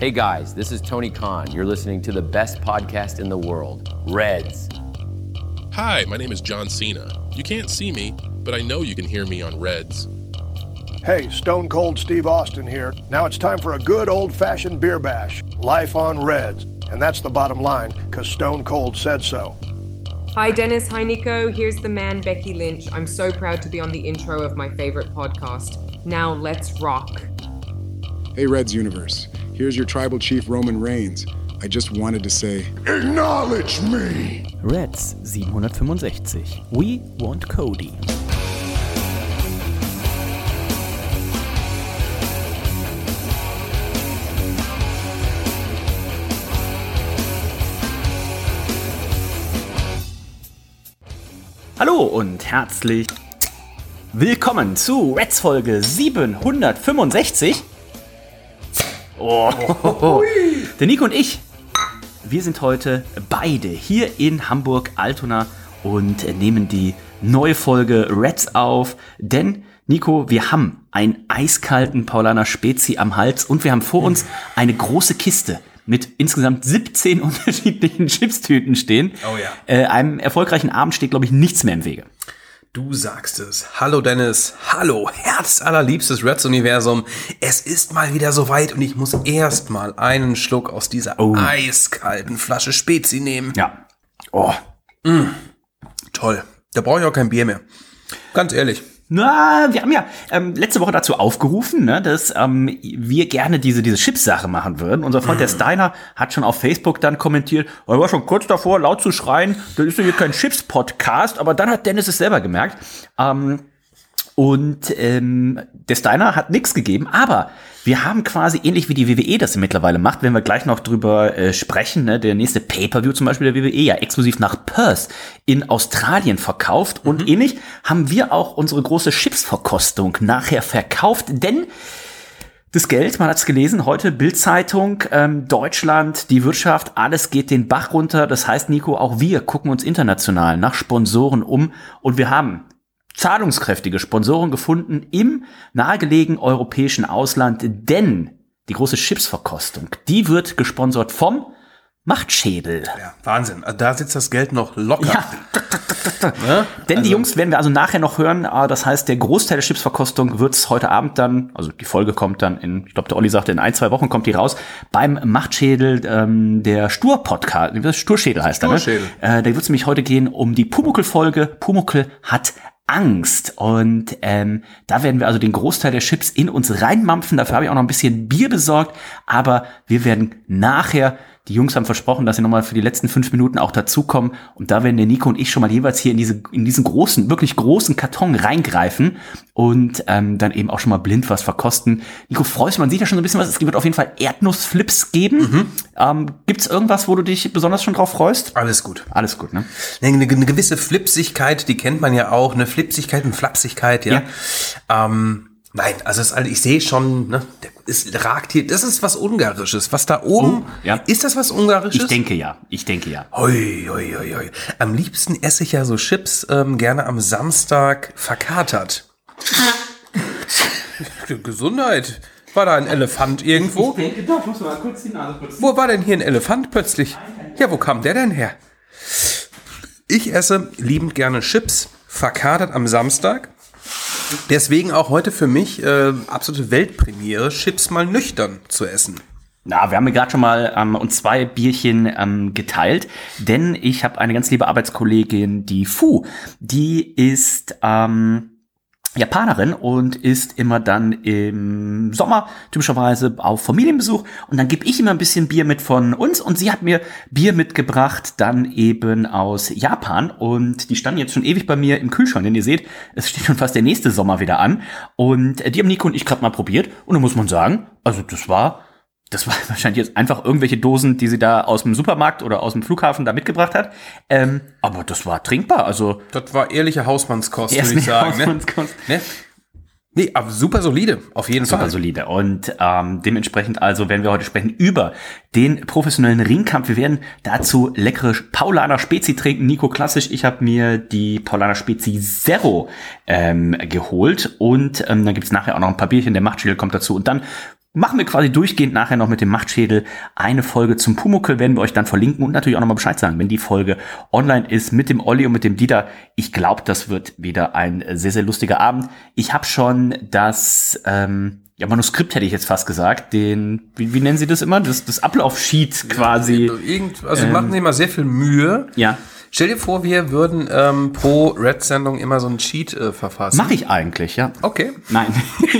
Hey guys, this is Tony Khan. You're listening to the best podcast in the world, Reds. Hi, my name is John Cena. You can't see me, but I know you can hear me on Reds. Hey, Stone Cold Steve Austin here. Now it's time for a good old fashioned beer bash. Life on Reds. And that's the bottom line, because Stone Cold said so. Hi, Dennis. Hi, Nico. Here's the man, Becky Lynch. I'm so proud to be on the intro of my favorite podcast. Now, let's rock. Hey, Reds Universe. Here's your tribal chief, Roman Reigns. I just wanted to say, Acknowledge me! Reds 765. We want Cody. Hallo und herzlich willkommen zu Reds Folge 765. Oh, der Nico und ich, wir sind heute beide hier in Hamburg-Altona und nehmen die neue Folge Reds auf, denn Nico, wir haben einen eiskalten Paulaner Spezi am Hals und wir haben vor uns eine große Kiste mit insgesamt 17 unterschiedlichen Chipstüten stehen. Oh ja. Äh, einem erfolgreichen Abend steht, glaube ich, nichts mehr im Wege. Du sagst es. Hallo Dennis. Hallo, herzallerliebstes Reds-Universum. Es ist mal wieder soweit und ich muss erst mal einen Schluck aus dieser Oh. eiskalten Flasche Spezi nehmen. Ja. Oh, Toll. Da brauche ich auch kein Bier mehr. Ganz ehrlich. Na, wir haben ja ähm, letzte Woche dazu aufgerufen, ne, dass ähm, wir gerne diese diese Chips-Sache machen würden. Unser Freund der Steiner hat schon auf Facebook dann kommentiert, er war schon kurz davor, laut zu schreien, das ist ja hier kein Chips-Podcast, aber dann hat Dennis es selber gemerkt. Ähm, und ähm, der Steiner hat nichts gegeben, aber wir haben quasi ähnlich wie die WWE das mittlerweile macht, wenn wir gleich noch drüber äh, sprechen, ne, der nächste Pay-per-View zum Beispiel der WWE ja exklusiv nach Perth in Australien verkauft. Und ähnlich haben wir auch unsere große Chipsverkostung nachher verkauft, denn das Geld, man hat es gelesen, heute Bildzeitung, ähm, Deutschland, die Wirtschaft, alles geht den Bach runter. Das heißt, Nico, auch wir gucken uns international nach Sponsoren um. Und wir haben zahlungskräftige Sponsoren gefunden im nahegelegenen europäischen Ausland, denn die große Chipsverkostung, die wird gesponsert vom Machtschädel. Ja, Wahnsinn. Also Da sitzt das Geld noch locker. Ja. Denn die Jungs werden wir also nachher noch hören. Ah, Das heißt, der Großteil der Chipsverkostung wird's heute Abend dann, also die Folge kommt dann in, ich glaube, der Olli sagte, in ein, zwei Wochen kommt die raus, beim Machtschädel ähm, der Stur-Podcast, Sturschädel heißt er, ne? Sturschädel. Äh, da wird's nämlich heute gehen um die Pumuckel-Folge. Pumuckel hat Angst. Und ähm, da werden wir also den Großteil der Chips in uns reinmampfen. Dafür habe ich auch noch ein bisschen Bier besorgt. Aber wir werden nachher, die Jungs haben versprochen, dass sie nochmal für die letzten fünf Minuten auch dazukommen. Und da werden der Nico und ich schon mal jeweils hier in, diese, in diesen großen, wirklich großen Karton reingreifen und ähm, dann eben auch schon mal blind was verkosten. Nico, freust du, man sieht ja schon so ein bisschen was. Es wird auf jeden Fall Erdnussflips geben. Ähm, Gibt es irgendwas, wo du dich besonders schon drauf freust? Alles gut. Alles gut, ne? Eine, eine gewisse Flipsigkeit, die kennt man ja auch. Eine Flipsigkeit und Flapsigkeit, ja. Ähm, nein, also es, also ich sehe schon, ne, es ragt hier, das ist was Ungarisches. Was da oben, Oh, ja. ist das was Ungarisches? Ich denke ja. Ich denke ja. Hoi, hoi, hoi, hoi. Am liebsten esse ich ja so Chips ähm, gerne am Samstag verkatert. Gesundheit. War da ein Elefant irgendwo? denke doch, muss mal kurz die Nase putzen. Wo war denn hier ein Elefant plötzlich? Ja, wo kam der denn her? Ich esse liebend gerne Chips, verkatert am Samstag. Deswegen auch heute für mich äh, absolute Weltpremiere, Chips mal nüchtern zu essen. Na, wir haben ja gerade schon mal ähm, uns zwei Bierchen ähm, geteilt, denn ich habe eine ganz liebe Arbeitskollegin, die Fu, die ist ähm, Japanerin und ist immer dann im Sommer typischerweise auf Familienbesuch. Und dann gebe ich immer ein bisschen Bier mit von uns. Und sie hat mir Bier mitgebracht, dann eben aus Japan. Und die standen jetzt schon ewig bei mir im Kühlschrank, denn ihr seht, es steht schon fast der nächste Sommer wieder an. Und äh, die haben Nico und ich gerade mal probiert. Und da muss man sagen, also das war das war wahrscheinlich jetzt einfach irgendwelche Dosen, die sie da aus dem Supermarkt oder aus dem Flughafen da mitgebracht hat. Ähm, aber das war trinkbar. Also Das war ehrliche Hausmannskost, würde ich sagen. Ne? Hausmannskost. Ne? Nee, aber super solide, auf jeden super Fall. solide. Und ähm, dementsprechend also werden wir heute sprechen über den professionellen Ringkampf. Wir werden dazu leckere Paulaner Spezi trinken. Nico klassisch. Ich habe mir die Paulaner Spezi Zero ähm, geholt. Und ähm, dann gibt's nachher auch noch ein paar Bierchen. Der Machtschädel kommt dazu. Und dann machen wir quasi durchgehend nachher noch mit dem Machtschädel eine Folge zum Pumuckel, werden wir euch dann verlinken und natürlich auch nochmal Bescheid sagen, wenn die Folge online ist mit dem Olli und mit dem Dieter. Ich glaube, das wird wieder ein sehr, sehr lustiger Abend. Ich habe schon das ähm, ja, Manuskript hätte ich jetzt fast gesagt, den, wie, wie nennen Sie das immer? Das, das Ablaufsheet quasi. Irgend, also ähm, machen immer sehr viel Mühe. Ja. Stell dir vor, wir würden ähm, pro Red-Sendung immer so ein Cheat äh, verfassen. Mache ich eigentlich, ja. Okay. Nein.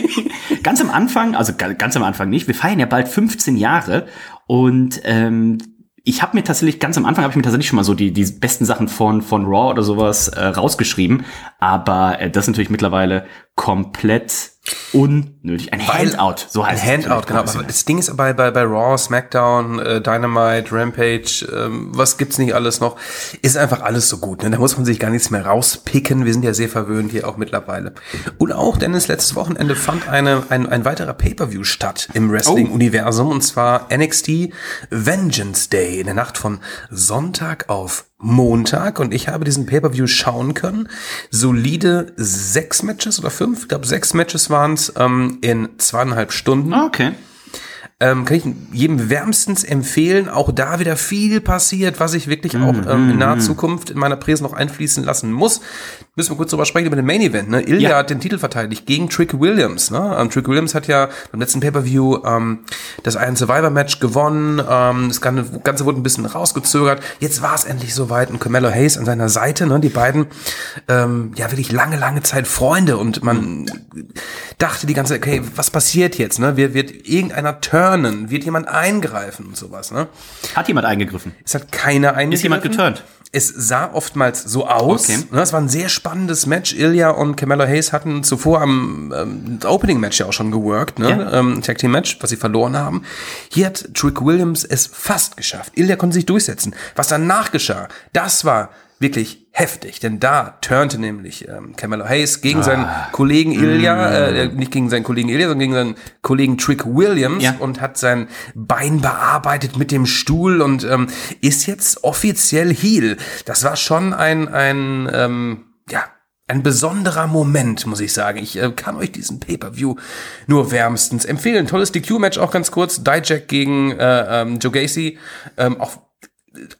ganz am Anfang, also ganz am Anfang nicht. Wir feiern ja bald 15 Jahre und ähm, ich habe mir tatsächlich ganz am Anfang habe ich mir tatsächlich schon mal so die die besten Sachen von von Raw oder sowas äh, rausgeschrieben, aber äh, das ist natürlich mittlerweile komplett unnötig. Ein Weil- Handout, so heißt Ein es. Handout, genau. Aber das Ding ist bei, bei, bei Raw, SmackDown, äh, Dynamite, Rampage, ähm, was gibt's nicht alles noch, ist einfach alles so gut. Ne? Da muss man sich gar nichts mehr rauspicken. Wir sind ja sehr verwöhnt hier auch mittlerweile. Und auch, Dennis, letztes Wochenende fand eine, ein, ein weiterer Pay-Per-View statt im Wrestling-Universum. Und zwar NXT Vengeance Day in der Nacht von Sonntag auf Montag. Und ich habe diesen Pay-Per-View schauen können. Solide sechs Matches oder fünf, ich glaube sechs Matches waren es ähm, in zweieinhalb Stunden. Ah, Okay. Ähm, kann ich jedem wärmstens empfehlen. Auch da wieder viel passiert, was ich wirklich auch ähm, in naher Zukunft in meiner Präse noch einfließen lassen muss. Müssen wir kurz drüber sprechen über den Main Event. Ne? Ilya Ja. hat den Titel verteidigt gegen Trick Williams. Ne? Ähm, Trick Williams hat ja beim letzten Pay-Per-View ähm, das Iron Survivor Match gewonnen. Ähm, das Ganze, wurde ein bisschen rausgezögert. Jetzt war es endlich soweit und Carmelo Hayes an seiner Seite. Ne? Die beiden, ähm, ja wirklich lange, lange Zeit Freunde und man dachte die ganze Zeit, okay, was passiert jetzt? Ne? Wird, wird irgendeiner turnen? Wird jemand eingreifen und sowas? Ne? Hat jemand eingegriffen? Es hat keiner eingegriffen. Ist jemand geturnt? Es sah oftmals so aus. Okay. Ne, Es war ein sehr spannendes Match. Ilya und Carmelo Hayes hatten zuvor am ähm, Opening-Match ja auch schon geworkt, ne? Ja. Ähm, Tag Team Match, was sie verloren haben. Hier hat Trick Williams es fast geschafft. Ilya konnte sich durchsetzen. Was danach geschah, das war wirklich heftig, denn da turnte nämlich ähm, Carmelo Hayes gegen seinen Ah. Kollegen Ilya, Mm. äh, nicht gegen seinen Kollegen Ilya, sondern gegen seinen Kollegen Trick Williams Ja. und hat sein Bein bearbeitet mit dem Stuhl und ähm, ist jetzt offiziell Heel. Das war schon ein, ein ähm, ja, ein besonderer Moment, muss ich sagen. Ich äh, kann euch diesen Pay-Per-View nur wärmstens empfehlen. Tolles DQ-Match auch ganz kurz. Dijak gegen äh, ähm, Joe Gacy. Ähm, auch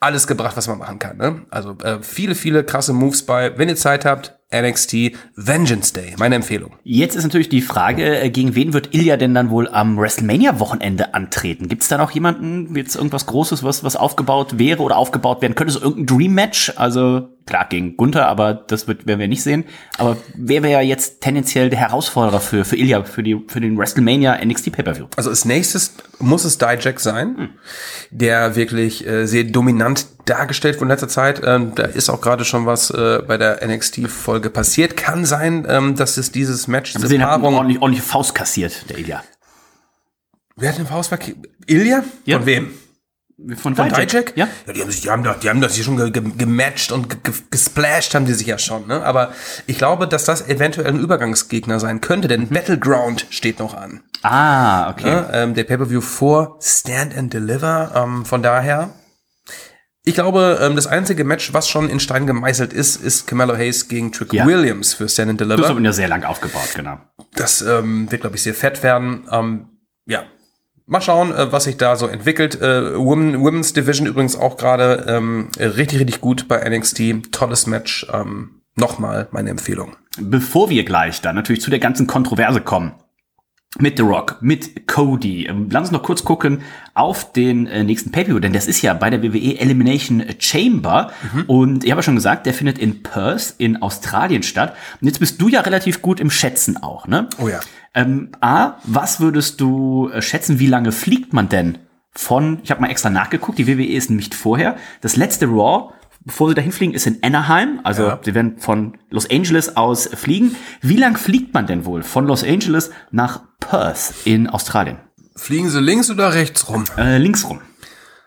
alles gebracht, was man machen kann. Ne? Also äh, viele, viele krasse Moves bei. Wenn ihr Zeit habt, NXT Vengeance Day. Meine Empfehlung. Jetzt ist natürlich die Frage, äh, gegen wen wird Ilya denn dann wohl am WrestleMania-Wochenende antreten? Gibt es da noch jemanden, jetzt irgendwas Großes, was, was aufgebaut wäre oder aufgebaut werden könnte? So irgendein Dream-Match? Also klar, gegen Gunther, aber das wird, werden wir nicht sehen. Aber wer wäre jetzt tendenziell der Herausforderer für, für Ilya, für, die, für den WrestleMania NXT Pay-Per-View? Also als nächstes muss es Dijak sein, der wirklich äh, sehr dominant dargestellt wurde in letzter Zeit. Ähm, da ist auch gerade schon was äh, bei der NXT-Folge passiert. Kann sein, ähm, dass es dieses Match, Wir diese Paarung... ordentlich, ordentliche Faust kassiert, der Ilya. Wer hat den Faustback? Ilya? Ja. Von wem? Von, Von Dijak? Ja. ja die, haben sich, die, haben doch, die haben das hier schon ge ge gematcht und ge ge gesplashed haben die sich ja schon. Ne? Aber ich glaube, dass das eventuell ein Übergangsgegner sein könnte, denn Battleground steht noch an. Ah, okay. Ne? Ähm, der Pay-Per-View vor Stand and Deliver. Ähm, von daher, ich glaube, ähm, das einzige Match, was schon in Stein gemeißelt ist, ist Camelo Hayes gegen Trick Ja. Williams für Stand and Das Deliver. wird ja sehr lang aufgebaut, genau. Das ähm, wird, glaube ich, sehr fett werden. Ähm, ja. Mal schauen, äh, was sich da so entwickelt. Äh, Women, Women's Division übrigens auch gerade ähm, richtig, richtig gut bei NXT. Tolles Match. Ähm, Nochmal meine Empfehlung. Bevor wir gleich dann natürlich zu der ganzen Kontroverse kommen, mit The Rock, mit Cody. Ähm, Lass uns noch kurz gucken auf den äh, nächsten Pay-Per-View, denn das ist ja bei der WWE Elimination Chamber und ich habe ja schon gesagt, der findet in Perth in Australien statt. Und jetzt bist du ja relativ gut im Schätzen auch, ne? Oh ja. Ähm, A, was würdest du äh, schätzen, wie lange fliegt man denn von, ich habe mal extra nachgeguckt, die WWE ist nicht vorher. Das letzte Raw, bevor sie dahin fliegen, ist in Anaheim. Also Ja. sie werden von Los Angeles aus fliegen. Wie lang fliegt man denn wohl von Los Angeles nach Perth in Australien? Fliegen Sie links oder rechts rum? Äh, links rum.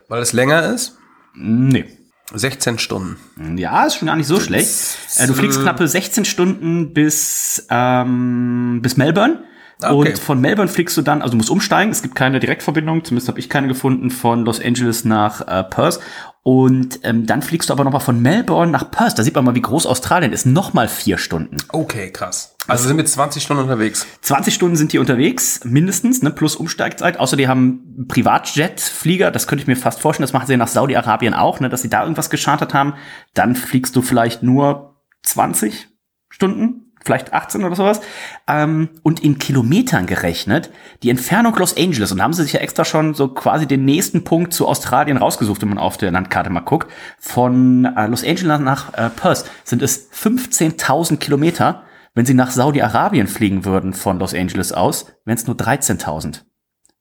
Weil es länger ist? Nee. 16 Stunden. Ja, ist schon gar nicht so schlecht. Äh, du fliegst knappe 16 Stunden bis, ähm, bis Melbourne. Ah, okay. Und von Melbourne fliegst du dann, also du musst umsteigen, es gibt keine Direktverbindung, zumindest habe ich keine gefunden, von Los Angeles nach äh, Perth. Und ähm, dann fliegst du aber nochmal von Melbourne nach Perth. Da sieht man mal, wie groß Australien ist. Nochmal vier Stunden. Okay, krass. Also sind wir 20 Stunden unterwegs. 20 Stunden sind die unterwegs, mindestens, ne, plus Umsteigzeit. Außer die haben Privatjet-Flieger, das könnte ich mir fast vorstellen, das machen sie nach Saudi-Arabien auch, ne, dass sie da irgendwas geschartet haben. Dann fliegst du vielleicht nur 20 Stunden, vielleicht 18 oder sowas. Ähm, und in Kilometern gerechnet, die Entfernung Los Angeles, und da haben sie sich ja extra schon so quasi den nächsten Punkt zu Australien rausgesucht, wenn man auf der Landkarte mal guckt, von äh, Los Angeles nach äh, Perth sind es 15.000 Kilometer. Wenn sie nach Saudi-Arabien fliegen würden von Los Angeles aus, wären es nur 13.000.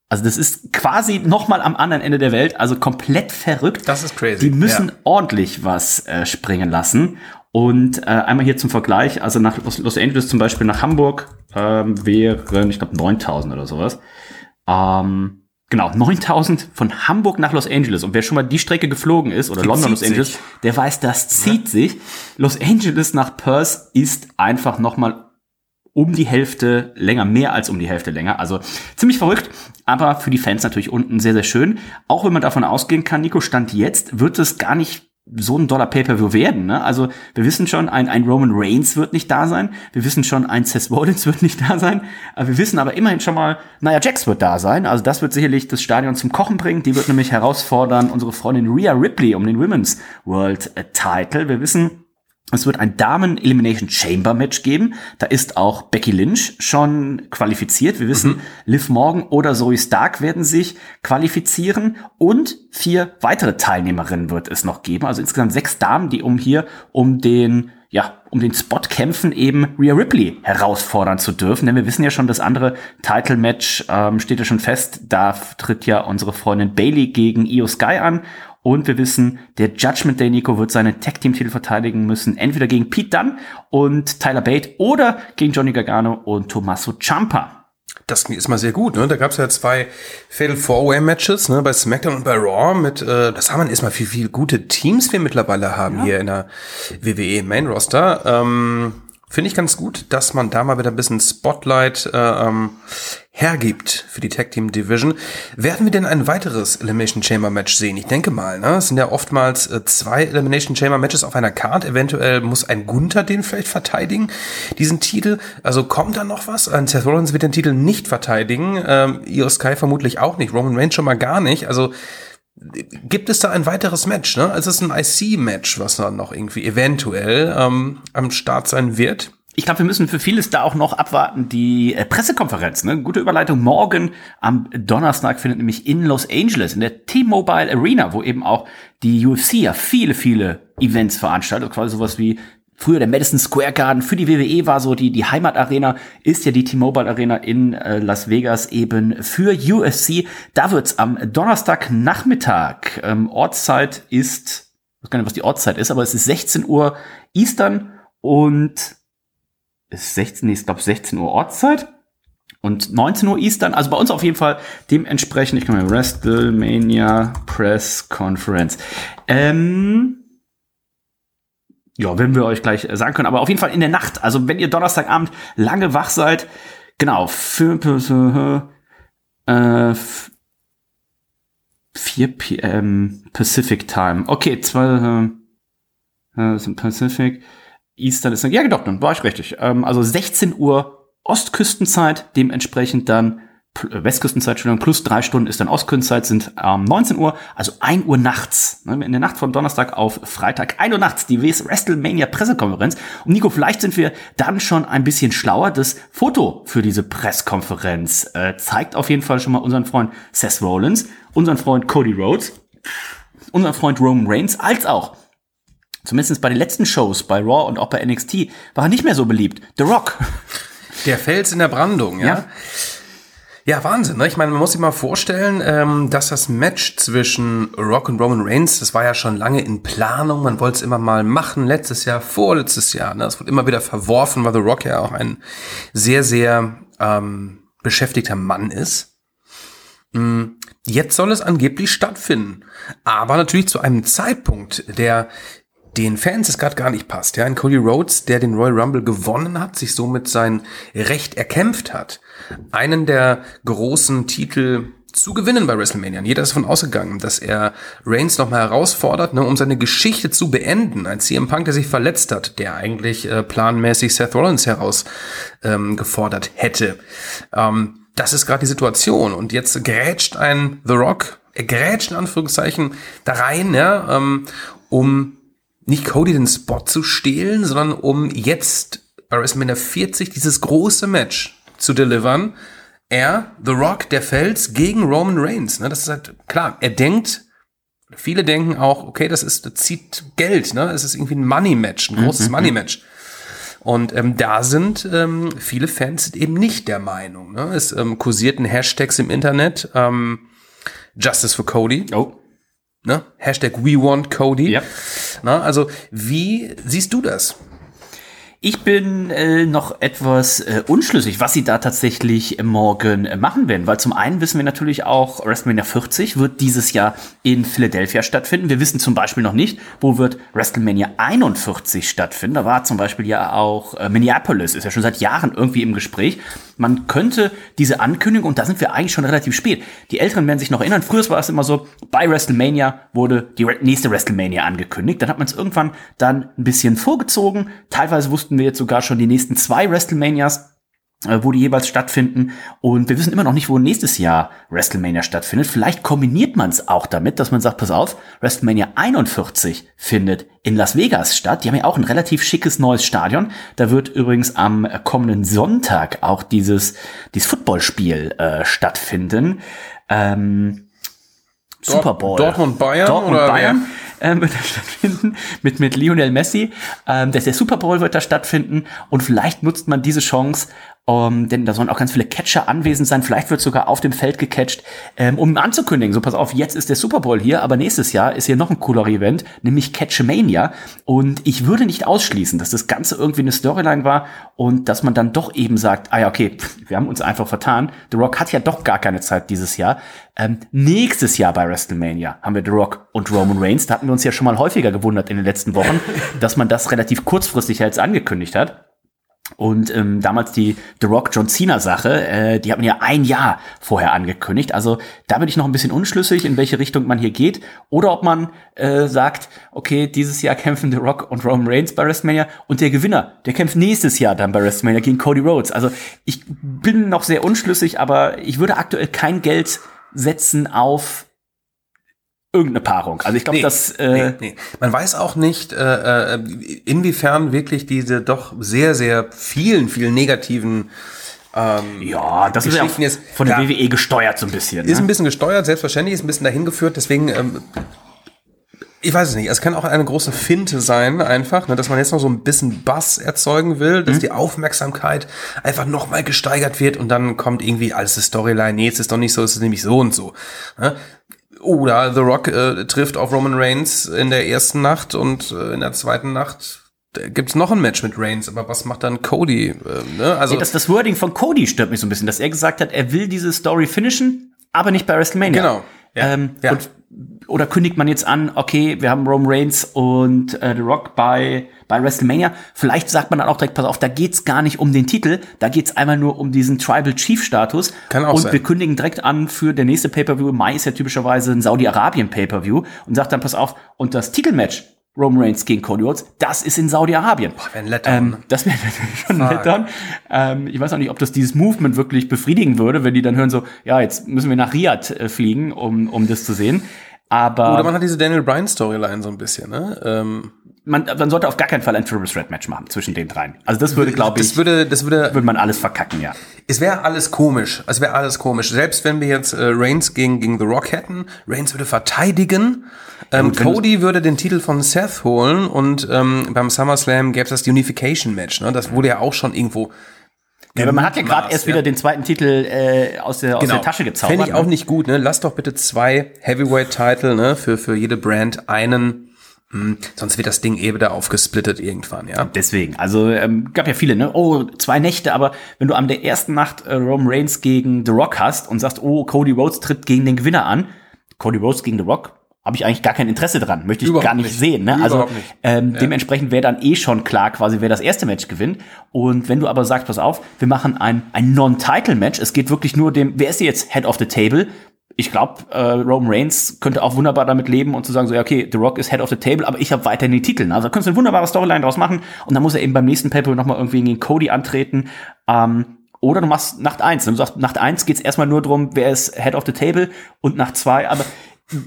Also das ist quasi noch mal am anderen Ende der Welt, also komplett verrückt. Das ist crazy, Die müssen ja. ordentlich was äh, springen lassen. Und äh, einmal hier zum Vergleich, also nach Los, Los Angeles zum Beispiel nach Hamburg ähm, wären, ich glaube, 9000 oder sowas. Ähm, genau, 9000 von Hamburg nach Los Angeles. Und wer schon mal die Strecke geflogen ist, oder Die London, Los Angeles, sich. der weiß, das zieht sich. Los Angeles nach Perth ist einfach noch mal um die Hälfte länger, mehr als um die Hälfte länger. Also ziemlich verrückt, aber für die Fans natürlich unten sehr, sehr schön. Auch wenn man davon ausgehen kann, Nico, Stand jetzt wird es gar nicht so ein Dollar Pay-Per-View werden. Ne? Also wir wissen schon, ein, ein Roman Reigns wird nicht da sein. Wir wissen schon, ein Seth Rollins wird nicht da sein. Wir wissen aber immerhin schon mal, naja, Jax wird da sein. Also das wird sicherlich das Stadion zum Kochen bringen. Die wird nämlich herausfordern unsere Freundin Rhea Ripley um den Women's World Title. Wir wissen, es wird ein Damen-Elimination Chamber Match geben. Da ist auch Becky Lynch schon qualifiziert. Wir wissen, Liv Morgan oder Zoe Stark werden sich qualifizieren und vier weitere Teilnehmerinnen wird es noch geben. Also insgesamt sechs Damen, die um hier um den ja, um den Spot kämpfen, eben Rhea Ripley herausfordern zu dürfen. Denn wir wissen ja schon, das andere Title-Match ähm, steht ja schon fest. Da tritt ja unsere Freundin Bailey gegen Io Sky an. Und wir wissen, der Judgment Day Nico wird seinen Tag Team Titel verteidigen müssen, entweder gegen Pete Dunne und Tyler Bate oder gegen Johnny Gargano und Tommaso Ciampa. Das ist mal sehr gut, ne? Da gab es ja zwei Fatal Four-Way-Matches, ne? Bei SmackDown und bei Raw mit, äh, das haben wir erstmal wie viele gute Teams wir mittlerweile haben hier in der WWE Main Roster. Ähm, Finde ich ganz gut, dass man da mal wieder ein bisschen Spotlight äh, ähm, hergibt für die Tag Team Division. Werden wir denn ein weiteres Elimination Chamber Match sehen? Ich denke mal, ne? Es sind ja oftmals äh, zwei Elimination Chamber Matches auf einer Card. Eventuell muss ein Gunther den vielleicht verteidigen, diesen Titel. Also kommt da noch was? Ein Seth Rollins wird den Titel nicht verteidigen. Ähm, Io Sky vermutlich auch nicht. Roman Reigns schon mal gar nicht. Also gibt es da ein weiteres Match? Ne? Also es ist ein IC-Match, was dann noch irgendwie eventuell ähm, am Start sein wird. Ich glaube, wir müssen für vieles da auch noch abwarten. Die äh, Pressekonferenz, ne? Gute Überleitung. Morgen am Donnerstag findet nämlich in Los Angeles, in der T-Mobile Arena, wo eben auch die UFC ja viele, viele Events veranstaltet. Quasi sowas wie früher der Madison Square Garden für die WWE war so die, die Heimatarena, ist ja die T-Mobile Arena in äh, Las Vegas eben für UFC. Da wird's am Donnerstagnachmittag, ähm, Ortszeit ist, ich weiß gar nicht, was die Ortszeit ist, aber es ist 16 Uhr Eastern und ist 16, nee, ich glaube 16 Uhr Ortszeit und 19 Uhr Eastern, also bei uns auf jeden Fall dementsprechend, ich kann mal WrestleMania Press Conference. Ähm, ja, werden wir euch gleich äh, sagen können, aber auf jeden Fall in der Nacht, also wenn ihr Donnerstagabend lange wach seid, genau, äh, 4 p.m. Pacific Time. Okay, zwei äh, sind Pacific. Eastern ist ja doch, dann war ich richtig. Ähm, also 16 Uhr Ostküstenzeit, dementsprechend dann äh, Westküstenzeit, Entschuldigung, plus drei Stunden ist dann Ostküstenzeit, sind ähm, 19 Uhr, also 1 Uhr nachts. Ne, in der Nacht von Donnerstag auf Freitag, 1 Uhr nachts, die WrestleMania Pressekonferenz. Und Nico, vielleicht sind wir dann schon ein bisschen schlauer. Das Foto für diese Pressekonferenz äh, zeigt auf jeden Fall schon mal unseren Freund Seth Rollins, unseren Freund Cody Rhodes, unseren Freund Roman Reigns, als auch zumindest bei den letzten Shows, bei Raw und auch bei NXT, war er nicht mehr so beliebt. The Rock. Der Fels in der Brandung, ja. Ja. Ja, Wahnsinn. Ne? Ich meine, man muss sich mal vorstellen, ähm, dass das Match zwischen Rock und Roman Reigns, das war ja schon lange in Planung. Man wollte es immer mal machen, letztes Jahr, vorletztes Jahr. Ne? Das wurde immer wieder verworfen, weil The Rock ja auch ein sehr, sehr ähm, beschäftigter Mann ist. Mm, Jetzt soll es angeblich stattfinden. Aber natürlich zu einem Zeitpunkt, der den Fans es gerade gar nicht passt. Ja, ein Cody Rhodes, der den Royal Rumble gewonnen hat, sich somit sein Recht erkämpft hat, einen der großen Titel zu gewinnen bei WrestleMania. Jeder ist davon ausgegangen, dass er Reigns nochmal herausfordert, ne, um seine Geschichte zu beenden. Ein CM Punk, der sich verletzt hat, der eigentlich äh, planmäßig Seth Rollins heraus ähm, hätte. Ähm, das ist gerade die Situation. Und jetzt grätscht ein The Rock, er grätscht in Anführungszeichen da rein, ja, ähm, um nicht Cody den Spot zu stehlen, sondern um jetzt bei WrestleMania 40 dieses große Match zu delivern. Er, The Rock, der Fels gegen Roman Reigns. Ne? Das ist halt klar. Er denkt, viele denken auch, okay, das ist, das zieht Geld. Ne? Es ist irgendwie ein Money Match, ein großes Money Match. Und ähm, da sind ähm, viele Fans eben nicht der Meinung. Ne? Es ähm, kursierten Hashtags im Internet. Ähm, Justice for Cody. Oh. Ne? Hashtag We Want Cody. Ja. Na, also wie siehst du das? Ich bin äh, noch etwas äh, unschlüssig, was sie da tatsächlich äh, morgen machen werden, weil zum einen wissen wir natürlich auch, WrestleMania 40 wird dieses Jahr in Philadelphia stattfinden. Wir wissen zum Beispiel noch nicht, wo wird WrestleMania 41 stattfinden. Da war zum Beispiel ja auch äh, Minneapolis, ist ja schon seit Jahren irgendwie im Gespräch. Man könnte diese Ankündigung, und da sind wir eigentlich schon relativ spät. Die Älteren werden sich noch erinnern, früher war es immer so, bei WrestleMania wurde die nächste WrestleMania angekündigt. Dann hat man es irgendwann dann ein bisschen vorgezogen. Teilweise wussten wir jetzt sogar schon die nächsten zwei WrestleManias wo die jeweils stattfinden. Und wir wissen immer noch nicht, wo nächstes Jahr WrestleMania stattfindet. Vielleicht kombiniert man es auch damit, dass man sagt, pass auf, WrestleMania 41 findet in Las Vegas statt. Die haben ja auch ein relativ schickes neues Stadion. Da wird übrigens am kommenden Sonntag auch dieses, dieses Footballspiel äh, stattfinden. Ähm, Super Bowl. Dortmund Bayern Dortmund oder Bayern ähm, wird da stattfinden mit mit Lionel Messi. Ähm, der, der Super Bowl wird da stattfinden und vielleicht nutzt man diese Chance, um, denn da sollen auch ganz viele Catcher anwesend sein. Vielleicht wird sogar auf dem Feld gecatcht, ähm, um anzukündigen. So, pass auf, jetzt ist der Super Bowl hier, aber nächstes Jahr ist hier noch ein cooler Event, nämlich Catchmania. Und ich würde nicht ausschließen, dass das Ganze irgendwie eine Storyline war und dass man dann doch eben sagt, ah ja, okay, pff, wir haben uns einfach vertan. The Rock hat ja doch gar keine Zeit dieses Jahr. Ähm, nächstes Jahr bei WrestleMania haben wir The Rock und Roman Reigns. Da hatten wir uns ja schon mal häufiger gewundert in den letzten Wochen, dass man das relativ kurzfristig jetzt angekündigt hat. Und ähm, damals die The Rock John Cena Sache, äh, die hat man ja ein Jahr vorher angekündigt. Also da bin ich noch ein bisschen unschlüssig, in welche Richtung man hier geht. Oder ob man äh, sagt, okay, dieses Jahr kämpfen The Rock und Roman Reigns bei WrestleMania und der Gewinner, der kämpft nächstes Jahr dann bei WrestleMania gegen Cody Rhodes. Also ich bin noch sehr unschlüssig, aber ich würde aktuell kein Geld setzen auf irgendeine Paarung. Also ich glaube, Nee, das äh, nee, nee. Man weiß auch nicht, äh, äh, inwiefern wirklich diese doch sehr, sehr vielen, vielen negativen ähm, ja, das ist ja jetzt- von der. WWE gesteuert so ein bisschen. ist ne? ein bisschen gesteuert, selbstverständlich, ist ein bisschen dahin geführt, deswegen, ähm, ich weiß es nicht, es kann auch eine große Finte sein, einfach, ne, dass man jetzt noch so ein bisschen Bass erzeugen will, Mhm. dass die Aufmerksamkeit einfach nochmal gesteigert wird und dann kommt irgendwie alles das Storyline, nee, es ist doch nicht so, es ist nämlich so und so. Ne? Oder The Rock äh, trifft auf Roman Reigns in der ersten Nacht und äh, in der zweiten Nacht äh, gibt's noch ein Match mit Reigns, aber was macht dann Cody? Äh, ne? Also Nee, das, das Wording von Cody stört mich so ein bisschen, dass er gesagt hat, er will diese Story finishen, aber nicht bei WrestleMania. Genau. Ja. Ähm, Ja. Und, oder kündigt man jetzt an, okay, wir haben Roman Reigns und äh, The Rock bei, bei WrestleMania. Vielleicht sagt man dann auch direkt, pass auf, da geht's gar nicht um den Titel, da geht's einmal nur um diesen Tribal Chief Status. Kann auch und sein. wir kündigen direkt an für der nächste Pay-Per-View. Mai ist ja typischerweise ein Saudi-Arabien Pay-Per-View und sagt dann, pass auf, und das Titelmatch Roman Reigns gegen Cody Rhodes, das ist in Saudi-Arabien. ein Letdown, Ähm, ne? das wäre natürlich schon Letdown. Ähm, ich weiß auch nicht, ob das dieses Movement wirklich befriedigen würde, wenn die dann hören so, ja, jetzt müssen wir nach Riyadh äh, fliegen, um, um das zu sehen. Aber Oder man hat diese Daniel Bryan Storyline so ein bisschen, ne? Ähm, man, man sollte auf gar keinen Fall ein Triple Threat Match machen zwischen den dreien. Also das würde, glaube ich, das würde, das würde, würde man alles verkacken, ja. es wäre alles komisch. Es wäre alles komisch. Selbst wenn wir jetzt äh, Reigns gegen, gegen The Rock hätten, Reigns würde verteidigen. Ähm, wenn Cody würde den Titel von Seth holen und ähm, beim SummerSlam gäbe es das Unification Match. Ne? Das wurde ja auch schon irgendwo. Ja, aber man hat ja gerade erst ja. wieder den zweiten Titel äh, aus, der, aus der Tasche gezaubert. Fände ich auch ne? nicht gut. Ne? Lass doch bitte zwei Heavyweight-Titel ne? für, für jede Brand einen. Hm, sonst wird das Ding eh wieder aufgesplittet irgendwann, ja. Deswegen, also ähm, gab ja viele, ne? Oh, zwei Nächte, aber wenn du an der ersten Nacht äh, Roman Reigns gegen The Rock hast und sagst, oh, Cody Rhodes tritt gegen den Gewinner an, Cody Rhodes gegen The Rock, habe ich eigentlich gar kein Interesse dran, möchte ich Überhaupt gar nicht, nicht. sehen. Ne? Also nicht. ähm, dementsprechend wäre dann eh schon klar, quasi wer das erste Match gewinnt. Und wenn du aber sagst, pass auf, wir machen ein, ein Non-Title-Match, es geht wirklich nur dem, wer ist jetzt Head of the Table? Ich glaube, äh, Roman Reigns könnte auch wunderbar damit leben und zu sagen so, ja, okay, The Rock ist Head of the Table, aber ich habe weiterhin die Titel. Also da könntest du eine wunderbare Storyline draus machen und dann muss er eben beim nächsten Paper noch mal irgendwie gegen Cody antreten. Ähm, oder du machst Nacht eins. Du sagst, Nacht eins geht's erstmal nur drum, wer ist Head of the Table und Nacht zwei, aber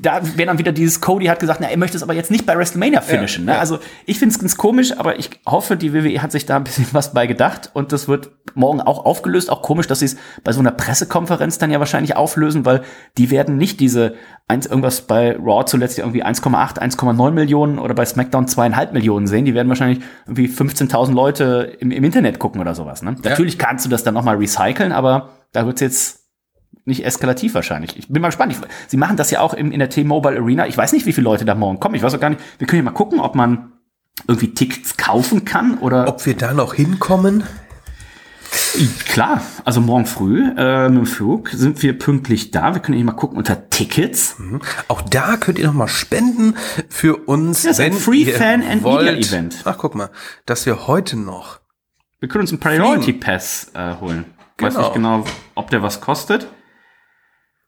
da wäre dann wieder dieses Cody hat gesagt, na, er möchte es aber jetzt nicht bei WrestleMania finishen. Ja, ne? Also ich finde es ganz komisch, aber ich hoffe, die WWE hat sich da ein bisschen was bei gedacht und das wird morgen auch aufgelöst. Auch komisch, dass sie es bei so einer Pressekonferenz dann ja wahrscheinlich auflösen, weil die werden nicht diese eins irgendwas bei Raw zuletzt irgendwie 1,8, 1,9 Millionen oder bei SmackDown zweieinhalb Millionen sehen. Die werden wahrscheinlich irgendwie 15.000 Leute im, im Internet gucken oder sowas. Ne? Ja. Natürlich kannst du das dann noch mal recyceln, aber da wird's jetzt nicht eskalativ wahrscheinlich. Ich bin mal gespannt. Ich, sie machen das ja auch im, in der T-Mobile Arena. Ich weiß nicht, wie viele Leute da morgen kommen. Ich weiß auch gar nicht. Wir können ja mal gucken, ob man irgendwie Tickets kaufen kann oder. Ob wir da noch hinkommen? Klar, also morgen früh äh, mit dem Flug sind wir pünktlich da. Wir können hier mal gucken unter Tickets. Auch da könnt ihr noch mal spenden für uns, Das ist ein Free ihr Fan and wollt. Media Event. Ach, guck mal, dass wir heute noch Wir können uns einen Priority Pass äh, holen. Weiß Genau. nicht genau, ob der was kostet.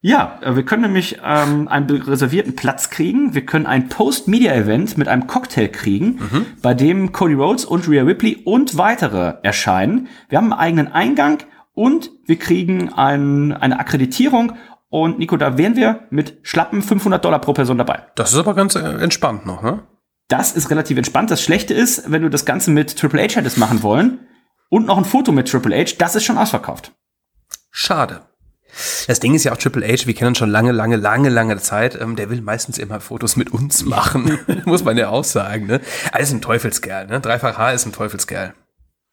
Ja, äh, wir können nämlich ähm, einen reservierten Platz kriegen. Wir können ein Post-Media-Event mit einem Cocktail kriegen, bei dem Cody Rhodes und Rhea Ripley und weitere erscheinen. Wir haben einen eigenen Eingang und wir kriegen ein, eine Akkreditierung. Und Nico, da wären wir mit schlappen 500 Dollar pro Person dabei. Das ist aber ganz äh, entspannt noch, ne? Das ist relativ entspannt. Das Schlechte ist, wenn du das Ganze mit Triple H hättest machen wollen und noch ein Foto mit Triple H, das ist schon ausverkauft. Schade. Das Ding ist ja auch Triple H, wir kennen schon lange, lange, lange, lange Zeit. Ähm, der will meistens immer Fotos mit uns machen, muss man ja auch sagen. Ne? Ist ein Teufelskerl, ne? Dreifach H ist ein Teufelskerl.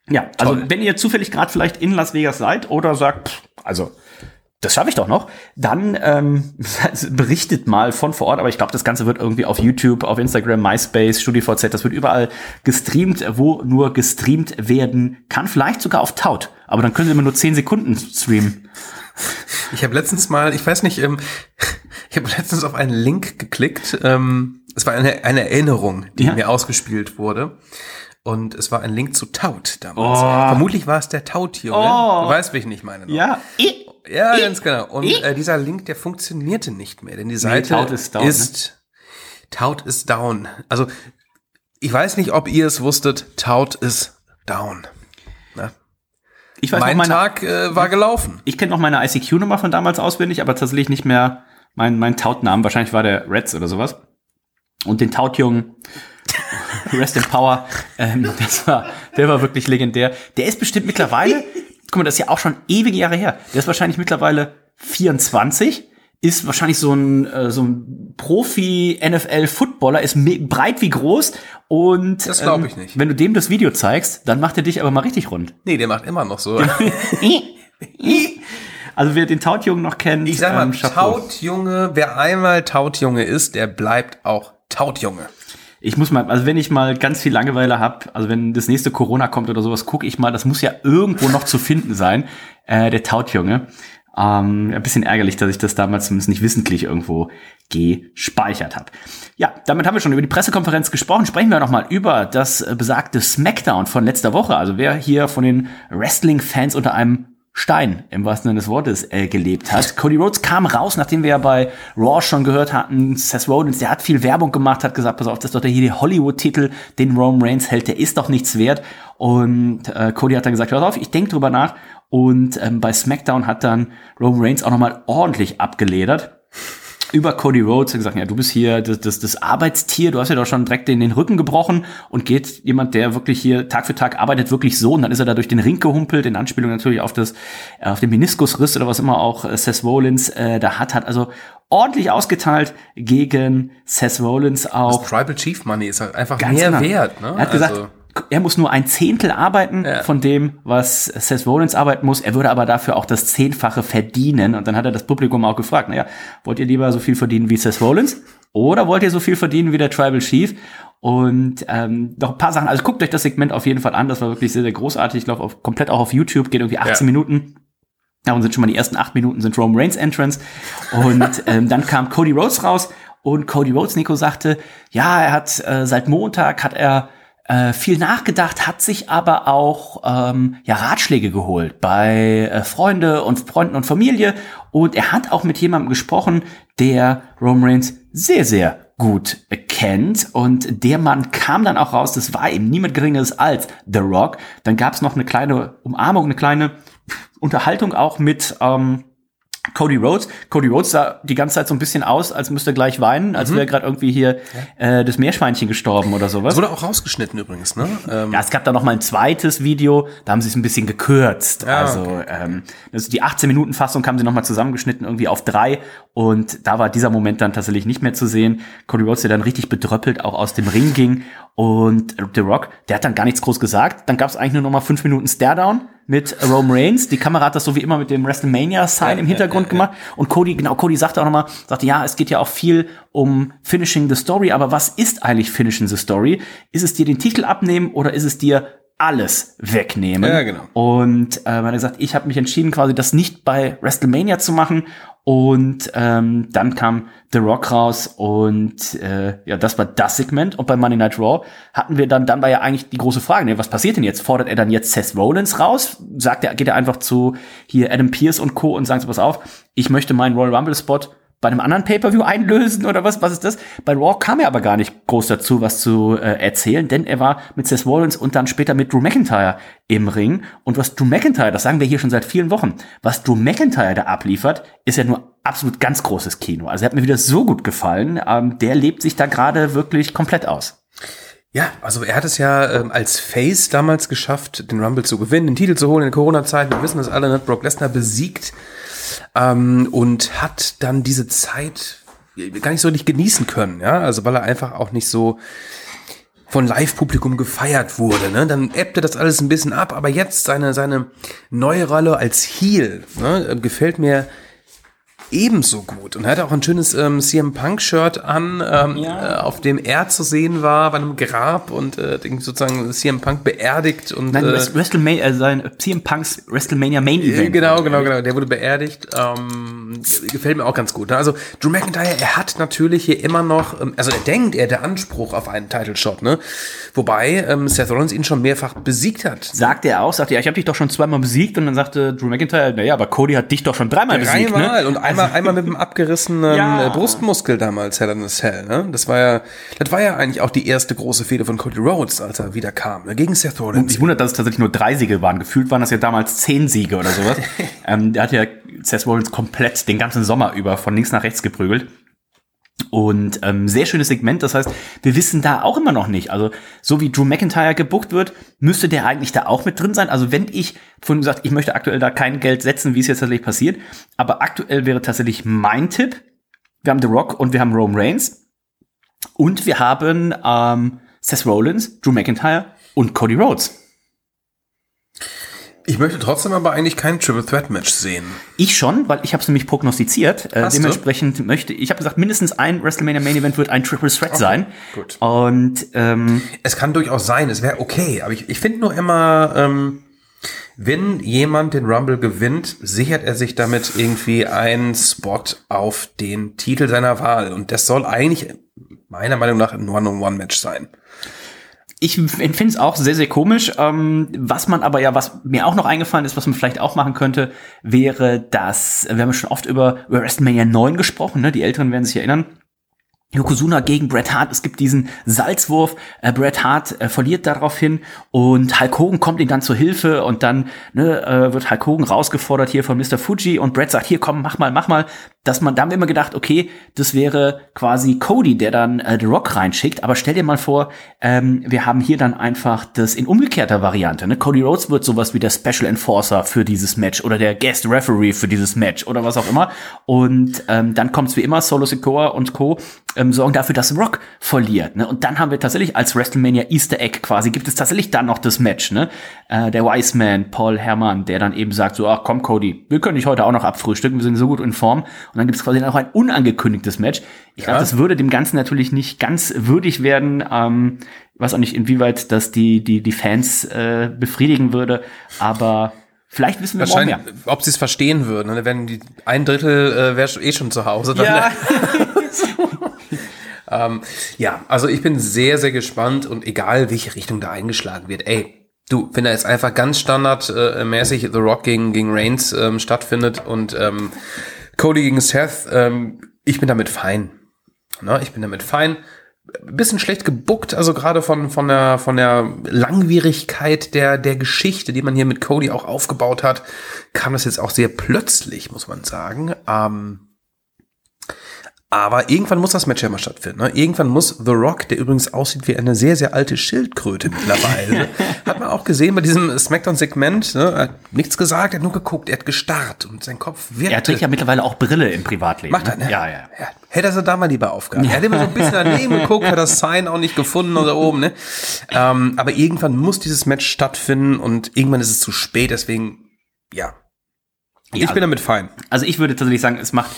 Ja, also Toll. wenn ihr zufällig gerade vielleicht in Las Vegas seid oder sagt, pff, also das schaffe ich doch noch, dann ähm, berichtet mal von vor Ort. Aber ich glaube, das Ganze wird irgendwie auf YouTube, auf Instagram, MySpace, StudiVZ, das wird überall gestreamt, wo nur gestreamt werden kann. Vielleicht sogar auf Taut. Aber dann können sie immer nur 10 Sekunden streamen. Ich habe letztens mal, ich weiß nicht, ähm, ich habe letztens auf einen Link geklickt. Ähm, es war eine, eine Erinnerung, die Ja. mir ausgespielt wurde. Und es war ein Link zu Taut damals. Oh. Vermutlich war es der Taut-Junge. Oh. Du weißt, wie ich nicht meine. noch. Ja, Ja, ganz genau. Und äh, dieser Link, der funktionierte nicht mehr, denn die Seite Taut ist down, ne? ist Taut ist down. Also ich weiß nicht, ob ihr es wusstet. Taut ist down. ich weiß mein noch meine, Tag äh, war gelaufen. Ich kenne noch meine ICQ-Nummer von damals auswendig, aber tatsächlich nicht mehr mein, mein Tautnamen. Wahrscheinlich war der Reds oder sowas. Und den Tautjungen, Rest in Power, ähm, das war, der war wirklich legendär. Der ist bestimmt mittlerweile, guck mal, das ist ja auch schon ewige Jahre her. Der ist wahrscheinlich mittlerweile 24, ist wahrscheinlich so ein, äh, so ein Profi-NFL-Footballer, ist breit wie groß und Das glaub ähm, ich nicht. wenn du dem das Video zeigst, dann macht er dich aber mal richtig rund. Nee, der macht immer noch so. Also wer den Tautjungen noch kennt, Ich sag mal, ähm, Chapeau. Tautjunge, wer einmal Tautjunge ist, der bleibt auch Tautjunge. Ich muss mal, also wenn ich mal ganz viel Langeweile habe, also wenn das nächste Corona kommt oder sowas, gucke ich mal, das muss ja irgendwo noch zu finden sein, äh, der Tautjunge. Ähm, ein bisschen ärgerlich, dass ich das damals zumindest nicht wissentlich irgendwo gespeichert habe. Ja, damit haben wir schon über die Pressekonferenz gesprochen. Sprechen wir noch mal über das besagte Smackdown von letzter Woche. Also wer hier von den Wrestling-Fans unter einem Stein im wahrsten Sinne des Wortes äh, gelebt hat. Cody Rhodes kam raus, nachdem wir ja bei Raw schon gehört hatten, Seth Rollins, der hat viel Werbung gemacht, hat gesagt, pass auf, das ist doch der hier der Hollywood-Titel, den Roman Reigns hält, der ist doch nichts wert. Und äh, Cody hat dann gesagt, pass auf, ich denke drüber nach. Und ähm, bei SmackDown hat dann Roman Reigns auch nochmal ordentlich abgeledert über Cody Rhodes hat gesagt, ja, du bist hier das, das, das Arbeitstier, du hast ja doch schon direkt in den Rücken gebrochen und geht jemand, der wirklich hier Tag für Tag arbeitet, wirklich so und dann ist er da durch den Ring gehumpelt, in Anspielung natürlich auf das, äh, auf den Meniskusriss oder was immer auch äh, Seth Rollins äh, da hat, hat also ordentlich ausgeteilt gegen Seth Rollins auch. Tribal Chief Money ist halt einfach mehr genau. wert. Ne? Er hat gesagt, Also, er muss nur ein Zehntel arbeiten Ja. von dem, was Seth Rollins arbeiten muss. Er würde aber dafür auch das Zehnfache verdienen. Und dann hat er das Publikum auch gefragt, naja, wollt ihr lieber so viel verdienen wie Seth Rollins? Oder wollt ihr so viel verdienen wie der Tribal Chief? Und ähm, noch ein paar Sachen. Also guckt euch das Segment auf jeden Fall an. Das war wirklich sehr, sehr großartig. Ich glaube, komplett auch auf YouTube. Geht irgendwie 18 Ja. Minuten. Und sind schon mal die ersten acht Minuten sind Roman Reigns Entrance. Und ähm, dann kam Cody Rhodes raus und Cody Rhodes, Nico, sagte, ja, er hat äh, seit Montag hat er äh, viel nachgedacht, hat sich aber auch ähm, ja Ratschläge geholt bei äh, Freunde und Freunden und Familie Und er hat auch mit jemandem gesprochen, der Roman Reigns sehr, sehr gut kennt. Und der Mann kam dann auch raus, das war eben niemand Geringeres als The Rock. Dann gab es noch eine kleine Umarmung, eine kleine Unterhaltung auch mit ähm, Cody Rhodes. Cody Rhodes sah die ganze Zeit so ein bisschen aus, als müsste er gleich weinen, als wäre gerade irgendwie hier äh, das Meerschweinchen gestorben oder sowas. Das wurde auch rausgeschnitten übrigens, ne? Ähm, Ja, es gab da noch mal ein zweites Video, da haben sie es ein bisschen gekürzt. Ja, also ähm, das die 18 Minuten Fassung haben sie noch mal zusammengeschnitten irgendwie auf drei und da war dieser Moment dann tatsächlich nicht mehr zu sehen. Cody Rhodes, der dann richtig bedröppelt auch aus dem Ring ging und The Rock, der hat dann gar nichts groß gesagt. Dann gab es eigentlich nur noch mal fünf Minuten Staredown mit Roman Reigns. Die Kamera hat das so wie immer mit dem WrestleMania-Sign im Hintergrund gemacht. Und Cody, genau, Cody sagte auch nochmal, sagte, ja, es geht ja auch viel um Finishing the Story, aber was ist eigentlich Finishing the Story? Ist es dir den Titel abnehmen oder ist es dir alles wegnehmen? Ja, genau. Und äh, man hat gesagt, ich habe mich entschieden, quasi das nicht bei WrestleMania zu machen. Und ähm, dann kam The Rock raus und äh, ja, das war das Segment. Und bei Monday Night Raw hatten wir dann, dann war ja eigentlich die große Frage, ne, was passiert denn jetzt? Fordert er dann jetzt Seth Rollins raus? Sagt er, geht er einfach zu hier Adam Pierce und Co. und sagt so, pass auf, ich möchte meinen Royal Rumble Spot bei einem anderen Pay-Per-View einlösen oder was? Was ist das? Bei Raw kam er aber gar nicht groß dazu, was zu äh, erzählen, denn er war mit Seth Rollins und dann später mit Drew McIntyre im Ring. Und was Drew McIntyre, das sagen wir hier schon seit vielen Wochen, was Drew McIntyre da abliefert, ist ja nur absolut ganz großes Kino. Also er hat mir wieder so gut gefallen. Ähm, der lebt sich da gerade wirklich komplett aus. Ja, also er hat es ja ähm, als Face damals geschafft, den Rumble zu gewinnen, den Titel zu holen in der Corona-Zeit. Wir wissen das alle, ne? Brock Lesnar besiegt ähm, und hat dann diese Zeit gar nicht so richtig genießen können, ja, also weil er einfach auch nicht so von Live-Publikum gefeiert wurde. Ne? Dann ebbte das alles ein bisschen ab, aber jetzt seine, seine neue Rolle als Heel ne, gefällt mir ebenso gut. Und er hat auch ein schönes ähm, CM Punk-Shirt an, ähm, Ja. äh, auf dem er zu sehen war bei einem Grab und äh, sozusagen CM Punk beerdigt und Nein, äh, Wrest- WrestleMania, äh, sein CM Punks WrestleMania Main äh, Event. Genau, genau, genau. Der wurde beerdigt. Ähm, gefällt mir auch ganz gut. ne? Also Drew McIntyre, er hat natürlich hier immer noch, ähm, also er denkt, er hat der Anspruch auf einen Title Shot, ne? Wobei ähm, Seth Rollins ihn schon mehrfach besiegt hat. Sagt er auch, sagt er, ja, ich habe dich doch schon zweimal besiegt und dann sagte Drew McIntyre, naja, aber Cody hat dich doch schon dreimal besiegt, Dreimal ne? und einmal, einmal mit dem abgerissenen Ja. äh, Brustmuskel damals, Hell in a Cell, ne? Das war ja, das war ja eigentlich auch die erste große Fehde von Cody Rhodes, als er wieder kam, ne? Gegen Seth Rollins. Mich wundert, dass es tatsächlich nur drei Siege waren. Gefühlt waren das ja damals zehn Siege oder sowas. ähm, der hat ja Seth Rollins komplett den ganzen Sommer über von links nach rechts geprügelt. Und ähm, sehr schönes Segment, das heißt, wir wissen da auch immer noch nicht. Also, so wie Drew McIntyre gebuckt wird, müsste der eigentlich da auch mit drin sein. Also, wenn ich von gesagt, ich möchte aktuell da kein Geld setzen, wie es jetzt tatsächlich passiert, aber aktuell wäre tatsächlich mein Tipp, wir haben The Rock und wir haben Rome Reigns und wir haben ähm, Seth Rollins, Drew McIntyre und Cody Rhodes. Ich möchte trotzdem aber eigentlich kein Triple Threat Match sehen. Ich schon, weil ich habe es nämlich prognostiziert. Äh, Hast du? dementsprechend möchte ich habe gesagt, mindestens ein WrestleMania Main Event wird ein Triple Threat sein. gut. Und ähm, Es kann durchaus sein, es wäre okay, aber ich, ich finde nur immer, ähm, wenn jemand den Rumble gewinnt, sichert er sich damit irgendwie einen Spot auf den Titel seiner Wahl. Und das soll eigentlich meiner Meinung nach ein One-on-One-Match sein. Ich finde es auch sehr, sehr komisch. Ähm, was man aber ja, was mir auch noch eingefallen ist, was man vielleicht auch machen könnte, wäre, dass, wir haben schon oft über, über WrestleMania 9 gesprochen, ne? die Älteren werden sich erinnern. Yokozuna gegen Bret Hart. Es gibt diesen Salzwurf. Äh, Bret Hart äh, verliert daraufhin und Hulk Hogan kommt ihm dann zur Hilfe und dann ne, äh, wird Hulk Hogan rausgefordert hier von Mr. Fuji und Bret sagt, hier komm, mach mal, mach mal. Dass man, da haben wir immer gedacht, okay, das wäre quasi Cody, der dann äh, The Rock reinschickt. Aber stell dir mal vor, ähm, wir haben hier dann einfach das in umgekehrter Variante. Ne? Cody Rhodes wird sowas wie der Special Enforcer für dieses Match oder der Guest Referee für dieses Match oder was auch immer. Und ähm, dann kommt's wie immer, Solo Sikoa und Co. Ähm, sorgen dafür, dass Rock verliert. Ne? Und dann haben wir tatsächlich als WrestleMania Easter Egg quasi, gibt es tatsächlich dann noch das Match. Ne? Äh, der Wise Man, Paul Herrmann, der dann eben sagt so, ach komm Cody, wir können dich heute auch noch abfrühstücken, wir sind so gut in Form. Und dann gibt es quasi noch ein unangekündigtes Match. Ich glaube, das würde dem Ganzen natürlich nicht ganz würdig werden. Ähm, ich weiß auch nicht, inwieweit das die, die, die Fans äh, befriedigen würde, aber vielleicht wissen wir morgen mehr. Wahrscheinlich, ob sie es verstehen würden. Ne? Wenn die ein Drittel äh, wäre eh schon zu Hause. Dann, Ja. Ähm, ja, also ich bin sehr, sehr gespannt und egal, welche Richtung da eingeschlagen wird, ey, du, wenn da jetzt einfach ganz standardmäßig The Rock gegen, gegen Reigns ähm, stattfindet und ähm, Cody gegen Seth, ähm, ich bin damit fein. Na, ich bin damit fein. Bisschen schlecht gebuckt, also gerade von, von, der, von der Langwierigkeit der, der Geschichte, die man hier mit Cody auch aufgebaut hat, kam das jetzt auch sehr plötzlich, muss man sagen. Ähm, aber irgendwann muss das Match ja mal stattfinden. Ne? Irgendwann muss The Rock, der übrigens aussieht wie eine sehr, sehr alte Schildkröte mittlerweile, hat man auch gesehen bei diesem Smackdown-Segment, ne? er hat nichts gesagt, er hat nur geguckt, er hat gestarrt und sein Kopf wirkte. Er trägt ja mittlerweile auch Brille im Privatleben. Macht er, ne? Ja, ja. ja. Hätte er da mal lieber aufgehabt. Er hat immer so ein bisschen daneben geguckt, hat das Sign auch nicht gefunden oder oben, ne? Ähm, aber irgendwann muss dieses Match stattfinden und irgendwann ist es zu spät, deswegen, ja. Ja, ich bin damit fein. Also ich würde tatsächlich sagen, es macht,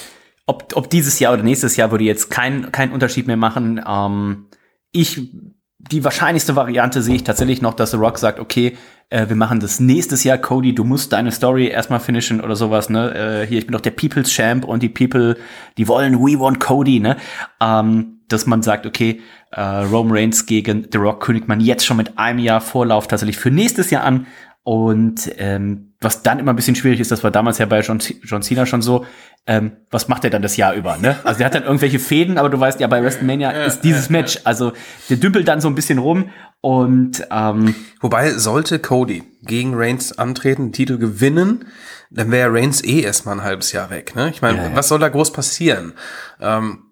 ob, ob dieses Jahr oder nächstes Jahr würde jetzt keinen keinen Unterschied mehr machen. Ähm, ich, die wahrscheinlichste Variante sehe ich tatsächlich noch, dass The Rock sagt, okay, äh, wir machen das nächstes Jahr, Cody, du musst deine Story erstmal finishen oder sowas, ne? Äh, hier, ich bin doch der People's Champ und die People, die wollen, we want Cody, ne? Ähm, dass man sagt, okay, äh, Roman Reigns gegen The Rock kündigt man jetzt schon mit einem Jahr Vorlauf tatsächlich für nächstes Jahr an. Und ähm, was dann immer ein bisschen schwierig ist, das war damals ja bei John, John Cena schon so, ähm, was macht er dann das Jahr über? Ne? Also der hat dann irgendwelche Fäden, aber du weißt ja, bei WrestleMania ist dieses Match, also der dümpelt dann so ein bisschen rum und ähm, Wobei, sollte Cody gegen Reigns antreten, den Titel gewinnen, dann wäre Reigns eh erstmal ein halbes Jahr weg. Ne? Ich meine, Ja, ja. was soll da groß passieren? Ähm,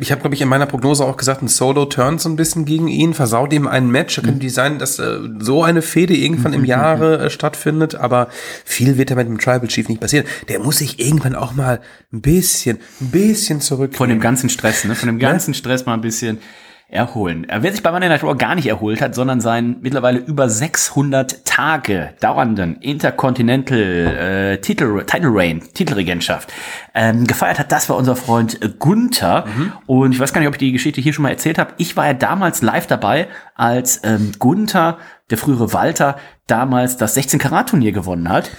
ich habe, glaube ich, in meiner Prognose auch gesagt, ein Solo turnt so ein bisschen gegen ihn, versaut ihm ein Match. Da könnte die sein, dass äh, so eine Fehde irgendwann im Jahre äh, stattfindet, aber viel wird da mit dem Tribal Chief nicht passieren. Der muss sich irgendwann auch mal ein bisschen, ein bisschen zurück. von dem ganzen Stress, ne? von dem ganzen Stress mal ein bisschen erholen. Äh, Wer sich bei Monday Night Raw gar nicht erholt hat, sondern seinen mittlerweile über 600 Tage dauernden Intercontinental äh, Titel, Title Reign, Titelregentschaft ähm, gefeiert hat, das war unser Freund Gunther. Und ich weiß gar nicht, ob ich die Geschichte hier schon mal erzählt habe. Ich war ja damals live dabei, als ähm, Gunther, der frühere Walter, damals das 16 Karat Turnier gewonnen hat.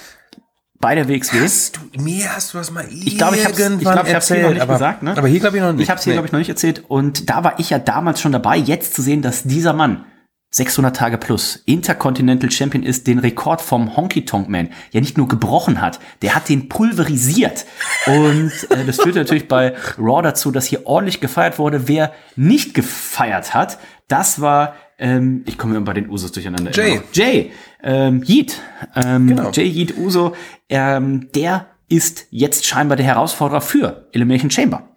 Bei der WXW. Hast du, mir hast du das mal Ich glaube, ich habe ich irgendwann glaub, ich hab's hier noch nicht aber, gesagt, ne? Aber hier glaube ich noch nicht. Ich habe es hier, Nee. glaube ich, noch nicht erzählt. Und da war ich ja damals schon dabei, jetzt zu sehen, dass dieser Mann 600 Tage plus Intercontinental Champion ist, den Rekord vom Honky Tonk Man ja nicht nur gebrochen hat, der hat den pulverisiert. Und äh, das führte natürlich bei Raw dazu, dass hier ordentlich gefeiert wurde. Wer nicht gefeiert hat, das war, ähm, ich komme immer bei den Usos durcheinander. Jay. Jay, ähm, Yeet, ähm, Genau. Jay Yeet Uso, ähm, der ist jetzt scheinbar der Herausforderer für Elimination Chamber.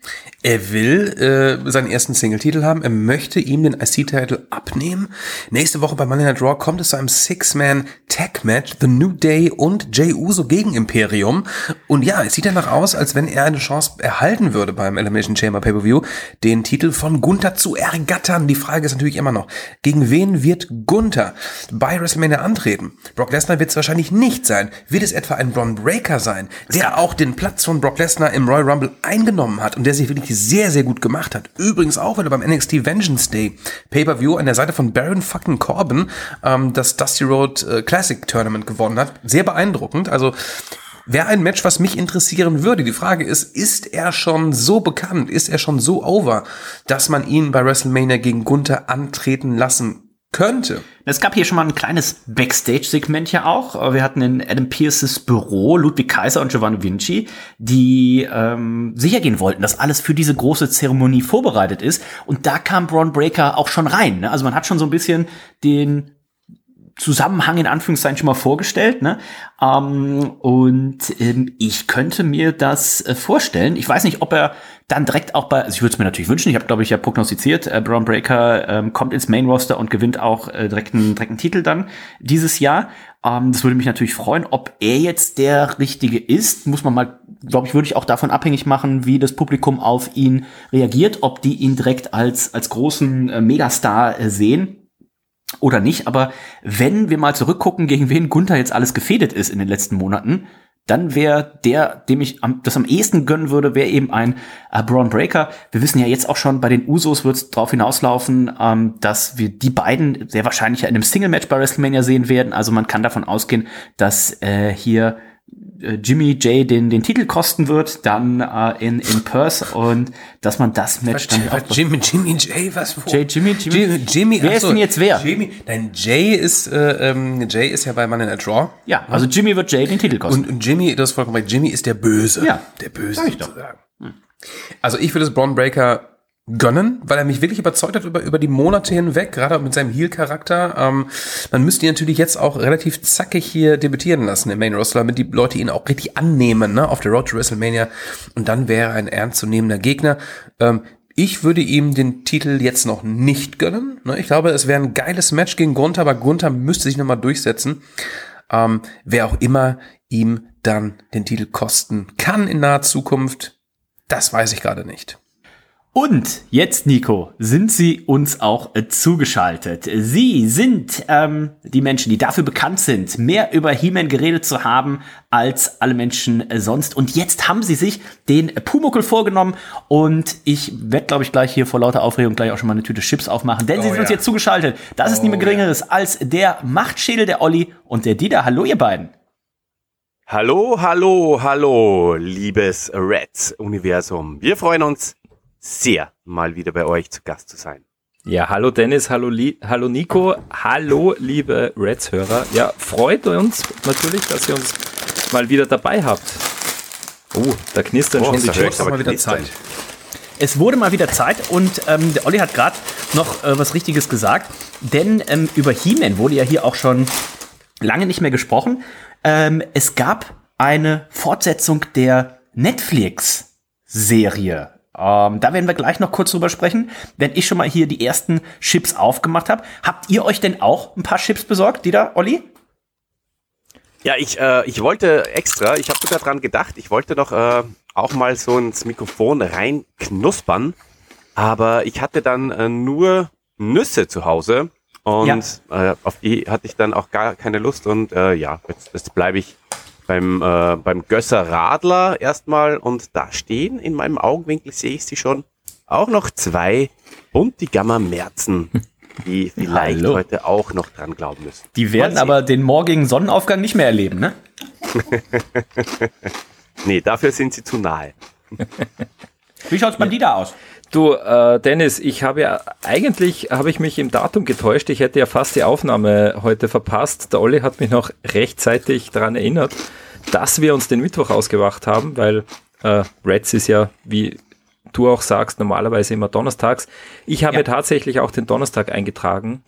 Er will äh, seinen ersten Single-Titel haben. Er möchte ihm den IC-Titel abnehmen. Nächste Woche bei Monday Night Raw kommt es zu einem Six-Man-Tag-Match. The New Day und Jay Uso gegen Imperium. Und ja, es sieht danach aus, als wenn er eine Chance erhalten würde beim Elimination Chamber Pay-Per-View, den Titel von Gunther zu ergattern. Die Frage ist natürlich immer noch, gegen wen wird Gunther bei WrestleMania antreten? Brock Lesnar wird es wahrscheinlich nicht sein. Wird es etwa ein Braun Breaker sein, der auch den Platz von Brock Lesnar im Royal Rumble eingenommen hat und der sich wirklich sehr, sehr gut gemacht hat. Übrigens auch, weil er beim NXT Vengeance Day Pay-Per-View an der Seite von Baron fucking Corbin ähm, das Dusty Road äh, Classic Tournament gewonnen hat. Sehr beeindruckend. Also Wäre ein Match, was mich interessieren würde. Die Frage ist, ist er schon so bekannt, ist er schon so over, dass man ihn bei WrestleMania gegen Gunther antreten lassen könnte? Es gab hier schon mal ein kleines Backstage-Segment ja auch. Wir hatten in Adam Pierces Büro Ludwig Kaiser und Giovanni Vinci, die ähm, sicher wollten, dass alles für diese große Zeremonie vorbereitet ist. Und da kam Braun Breaker auch schon rein. Ne? Also man hat schon so ein bisschen den Zusammenhang in Anführungszeichen schon mal vorgestellt, ne? Ähm, und ähm, ich könnte mir das äh, vorstellen. Ich weiß nicht, ob er dann direkt auch bei, also ich würde es mir natürlich wünschen, ich habe, glaube ich, ja prognostiziert, äh, Braun Breaker ähm, kommt ins Main Roster und gewinnt auch äh, direkt, einen, direkt einen Titel dann dieses Jahr. Ähm, das würde mich natürlich freuen. Ob er jetzt der Richtige ist, muss man mal, glaube ich, würde ich auch davon abhängig machen, wie das Publikum auf ihn reagiert, ob die ihn direkt als, als großen äh, Megastar äh, sehen oder nicht. Aber wenn wir mal zurückgucken, gegen wen Gunther jetzt alles gefädet ist in den letzten Monaten, dann wäre der, dem ich am, das am ehesten gönnen würde, wäre eben ein äh, Braun Breaker. Wir wissen ja jetzt auch schon, bei den Usos wird es darauf hinauslaufen, ähm, dass wir die beiden sehr wahrscheinlich in einem Single-Match bei WrestleMania sehen werden. Also man kann davon ausgehen, dass äh, hier Jimmy J den, den Titel kosten wird, dann äh, in, in Perth und dass man das Match dann Was, Jimmy, Jimmy J, was? Wo? J, Jimmy, Jimmy. Jimmy, Jimmy Wer ach ist denn jetzt wer? Jimmy, nein, Jay ist, äh, ähm, Jay ist ja bei Man in a Draw. Ja, also Jimmy wird Jay den Titel kosten. Und, und Jimmy, du hast vollkommen recht, Jimmy ist der Böse. Ja, der Böse. sozusagen. Also ich würde es Braun Breaker gönnen, weil er mich wirklich überzeugt hat über, über die Monate hinweg, gerade mit seinem Heel-Charakter. Ähm, man müsste ihn natürlich jetzt auch relativ zackig hier debütieren lassen im Main Roster, damit die Leute ihn auch richtig annehmen, ne, auf der Road to WrestleMania. Und dann wäre er ein ernstzunehmender Gegner. Ähm, ich würde ihm den Titel jetzt noch nicht gönnen. Ne? Ich glaube, es wäre ein geiles Match gegen Gunther, aber Gunther müsste sich nochmal durchsetzen. Ähm, wer auch immer ihm dann den Titel kosten kann in naher Zukunft, das weiß ich gerade nicht. Und jetzt, Nico, sind Sie uns auch äh, zugeschaltet. Sie sind ähm, die Menschen, die dafür bekannt sind, mehr über He-Man geredet zu haben als alle Menschen äh, sonst. Und jetzt haben Sie sich den Pumuckel vorgenommen und ich werde, glaube ich, gleich hier vor lauter Aufregung gleich auch schon mal eine Tüte Chips aufmachen, denn Sie sind uns jetzt zugeschaltet. Das ist niemand Geringeres als der Machtschädel, der Olli und der Dieter. Hallo, ihr beiden. Hallo, hallo, hallo, liebes Reds-Universum. Wir freuen uns sehr, mal wieder bei euch zu Gast zu sein. Ja, hallo Dennis, hallo, Li hallo Nico, hallo liebe Reds-Hörer. Ja, freut uns natürlich, dass ihr uns mal wieder dabei habt. Oh, da knistern schon die Chips. mal wieder knistern. Zeit. Es wurde mal wieder Zeit und ähm, der Olli hat gerade noch äh, was Richtiges gesagt, denn ähm, über He-Man wurde ja hier auch schon lange nicht mehr gesprochen. Ähm, es gab eine Fortsetzung der Netflix-Serie. Ähm, da werden wir gleich noch kurz drüber sprechen, wenn ich schon mal hier die ersten Chips aufgemacht habe. Habt ihr euch denn auch ein paar Chips besorgt, die da, Olli? Ja, ich, äh, ich wollte extra, ich habe sogar dran gedacht, ich wollte doch äh, auch mal so ins Mikrofon rein knuspern, aber ich hatte dann äh, nur Nüsse zu Hause und äh, auf die hatte ich dann auch gar keine Lust und äh, ja, jetzt, jetzt bleibe ich beim, äh, beim Gösser Radler erstmal und da stehen in meinem Augenwinkel, sehe ich sie schon, auch noch zwei Buntigammer Merzen, die vielleicht Hallo. heute auch noch dran glauben müssen. Die werden aber den morgigen Sonnenaufgang nicht mehr erleben, ne? Nee, dafür sind sie zu nahe. Wie schaut's beim Dieter aus? Du, äh, Dennis, ich habe ja, eigentlich habe ich mich im Datum getäuscht. Ich hätte ja fast die Aufnahme heute verpasst. Der Olli hat mich noch rechtzeitig daran erinnert, dass wir uns den Mittwoch ausgemacht haben, weil äh, Reds ist ja, wie du auch sagst, normalerweise immer donnerstags. Ich habe Ja. tatsächlich auch den Donnerstag eingetragen,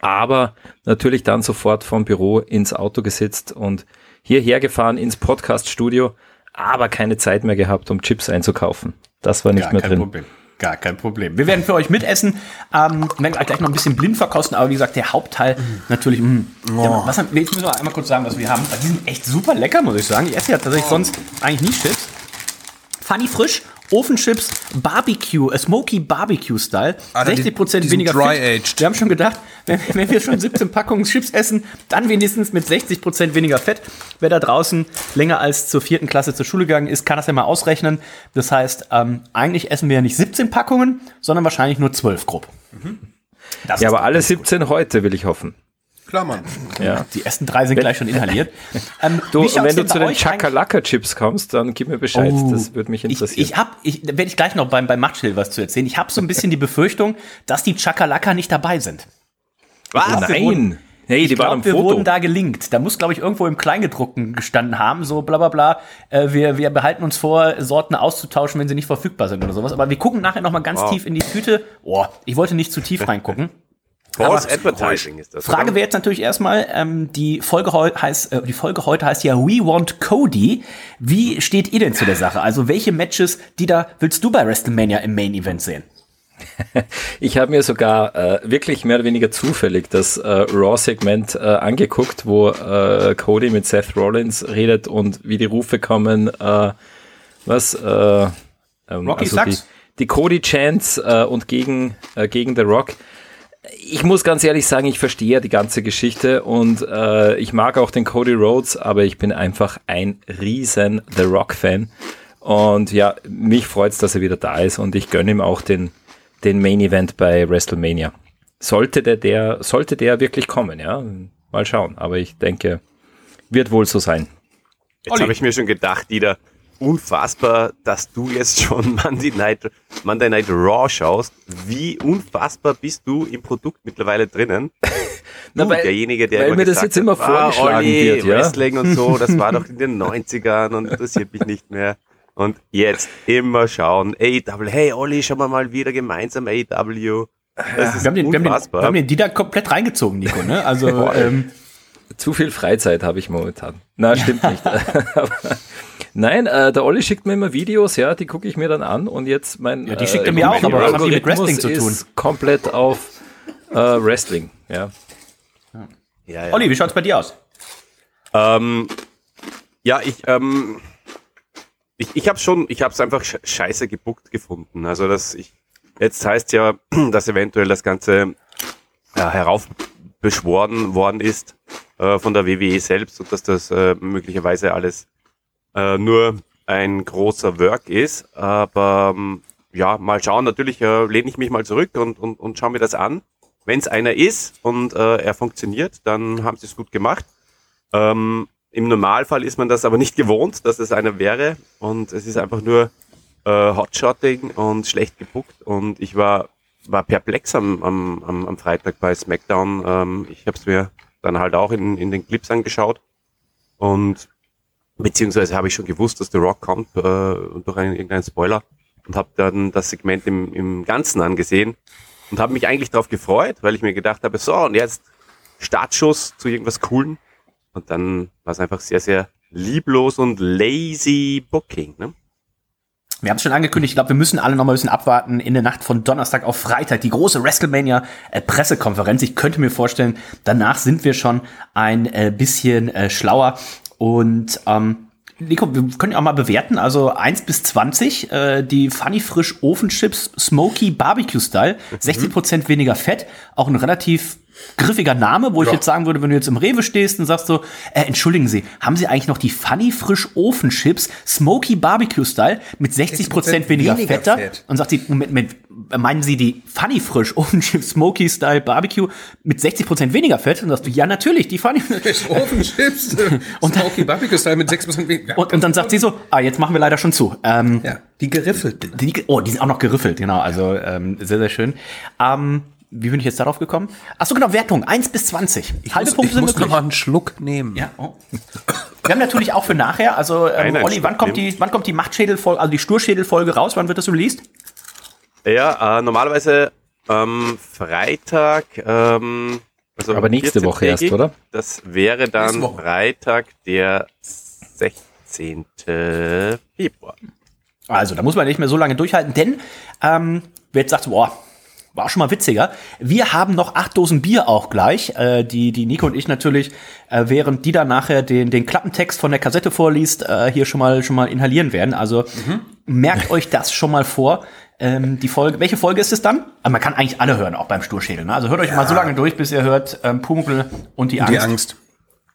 aber natürlich dann sofort vom Büro ins Auto gesetzt und hierher gefahren ins Podcast-Studio, aber keine Zeit mehr gehabt, um Chips einzukaufen. Das war nicht mehr kein drin. Problem. Gar kein Problem. Wir werden für euch mitessen, ähm, werden gleich noch ein bisschen blind verkosten, aber wie gesagt, der Hauptteil natürlich. Mh. Ja, was haben, jetzt müssen wir einmal kurz sagen, was wir haben. Die sind echt super lecker, muss ich sagen. Ich esse ja tatsächlich sonst eigentlich nie Chips. Funny frisch, Ofenchips, Barbecue, äh, Smoky Barbecue Style, Alter, die- 60% die sind weniger dry Fett. aged. Wir haben schon gedacht, wenn, wenn wir schon 17 Packungen Chips essen, dann wenigstens mit 60% weniger Fett. Wer da draußen länger als zur vierten Klasse zur Schule gegangen ist, kann das ja mal ausrechnen. Das heißt, ähm, eigentlich essen wir ja nicht 17 Packungen, sondern wahrscheinlich nur 12 grob. Das Ja, aber alle ganz gut. 17 heute, will ich hoffen. Klar, Mann. Ja. Die ersten drei sind gleich schon inhaliert. Ähm, Du, wenn du zu den Chakalaka-Chips kommst, dann gib mir Bescheid. Oh, das würde mich Ich, interessieren. ich habe, ich, da werde ich gleich noch beim, beim Machtschild was zu erzählen. Ich habe so ein bisschen die Befürchtung, dass die Chakalaka nicht dabei sind. Was? wir Nein. wurden- hey, die Ich waren am glaube, wir Foto. wurden da gelinkt. Da muss, glaube ich, irgendwo im Kleingedruckten gestanden haben, so bla bla bla. Äh, wir, wir behalten uns vor, Sorten auszutauschen, wenn sie nicht verfügbar sind oder sowas. Aber wir gucken nachher noch mal ganz tief in die Tüte. Oh, ich wollte nicht zu tief reingucken. False Advertising ist das. Frage wäre jetzt natürlich erstmal, ähm, die, Folge heißt, äh, die Folge heute heißt ja We Want Cody. Wie steht ihr denn zu der Sache? Also welche Matches, die da willst du bei WrestleMania im Main Event sehen? Ich habe mir sogar äh, wirklich mehr oder weniger zufällig das äh, Raw-Segment äh, angeguckt, wo äh, Cody mit Seth Rollins redet und wie die Rufe kommen, äh, was? Äh, ähm, Rocky die, Sucks? die Cody Chants und gegen, gegen The Rock. Ich muss ganz ehrlich sagen, ich verstehe ja die ganze Geschichte und äh, ich mag auch den Cody Rhodes, aber ich bin einfach ein riesen The Rock-Fan. Und ja, mich freut's, dass er wieder da ist und ich gönne ihm auch den, den Main Event bei WrestleMania. Sollte der, der, sollte der wirklich kommen, ja. Mal schauen. Aber ich denke, wird wohl so sein. Jetzt habe ich mir schon gedacht, Dieter, unfassbar, dass du jetzt schon Monday Night, Monday Night Raw schaust. Wie unfassbar bist du im Produkt mittlerweile drinnen? Na, Du, weil- derjenige, der weil immer mir das jetzt immer ah, vorgeschlagen Olli, wird, ja? Wrestling und so, das war doch in den 90ern und interessiert mich nicht mehr. Und jetzt immer schauen, AEW, hey Olli, schauen wir mal wieder gemeinsam AEW. Das ist Wir haben, den, wir, haben den, wir unfassbar. haben den Dieter komplett reingezogen, Nico. Ne? Also ähm, Zu viel Freizeit habe ich momentan. Na, stimmt nicht. Nein, äh, der Olli schickt mir immer Videos, ja, die gucke ich mir dann an und jetzt mein Ja, die schickt er mir auch, aber was haben die mit Wrestling zu tun? Ist komplett auf äh, Wrestling, ja. ja, ja. Olli, wie schaut's bei dir aus? Ähm, ja, ich, ähm, ich, ich habe schon, ich habe es einfach sch- scheiße gebuckt gefunden. Also das, ich, jetzt heißt ja, dass eventuell das Ganze ja, heraufbeschworen worden ist äh, von der WWE selbst und dass das äh, möglicherweise alles äh, nur ein großer Work ist. Aber ähm, ja, mal schauen. Natürlich äh, lehne ich mich mal zurück und, und, und schaue mir das an. Wenn es einer ist und äh, er funktioniert, dann haben sie es gut gemacht. Ähm, Im Normalfall ist man das aber nicht gewohnt, dass es einer wäre. Und es ist einfach nur äh, Hotshotting und schlecht gebuckt. Und ich war, war perplex am, am, am, am Freitag bei SmackDown. Ähm, ich habe es mir dann halt auch in, in den Clips angeschaut. Und beziehungsweise habe ich schon gewusst, dass The Rock kommt äh, durch einen, irgendeinen Spoiler. Und habe dann das Segment im, im Ganzen angesehen. Und habe mich eigentlich darauf gefreut, weil ich mir gedacht habe, so, und jetzt Startschuss zu irgendwas Coolen. Und dann war es einfach sehr, sehr lieblos und lazy Booking. Ne? Wir haben es schon angekündigt, ich glaube, wir müssen alle noch mal ein bisschen abwarten. In der Nacht von Donnerstag auf Freitag die große WrestleMania-Pressekonferenz. Ich könnte mir vorstellen, danach sind wir schon ein äh, bisschen äh, schlauer. Und ähm, Nico, wir können ja auch mal bewerten. Also 1 bis 20, äh, die Funny Frisch Ofenchips Smoky Barbecue Style. 60% weniger Fett. Auch ein relativ griffiger Name, wo ich jetzt sagen würde, wenn du jetzt im Rewe stehst und sagst so, äh, entschuldigen Sie, haben Sie eigentlich noch die Funny Frisch Ofenchips Smoky Barbecue Style mit 60%, 60% weniger, weniger Fett da? Fett. Und sagt sie, Moment, Moment, meinen Sie die Funny Frisch Ofenchips Smoky Style Barbecue mit 60% weniger Fett? Und sagst du, ja, natürlich, die Funny Ofenchips, und Smoky Barbecue Style mit 6% weniger. und, und dann sagt sie so, ah, jetzt machen wir leider schon zu. Ähm, ja, die geriffelt. die, oh, die sind auch noch geriffelt, genau. Also ähm, sehr, sehr schön. Ähm, wie bin ich jetzt darauf gekommen? Ach so, genau, Wertung. 1 bis 20. Halbe muss, Punkte ich sind muss noch möglich. mal einen Schluck nehmen. Ja, oh. Wir haben natürlich auch für nachher, also ähm, Olli, wann kommt die, wann kommt die Machtschädelfolge, also die Sturschädelfolge raus? Wann wird das released? Ja, äh, normalerweise ähm, Freitag, ähm, also Aber nächste Woche erst, 14-tägig. oder? Das wäre dann. Freitag, der 16. Februar. Also, da muss man nicht mehr so lange durchhalten, denn ähm, wer jetzt sagt, boah, war auch schon mal witziger. Wir haben noch acht Dosen Bier auch gleich, äh, die, die Nico und ich natürlich, äh, während die dann nachher den, den Klappentext von der Kassette vorliest, äh, hier schon mal, schon mal inhalieren werden. Also merkt euch das schon mal vor. Ähm, die Folge, welche Folge ist es dann? Aber man kann eigentlich alle hören, auch beim Sturschädel. Ne? Also hört euch mal so lange durch, bis ihr hört ähm, Pumuckl und die Angst. Die Angst.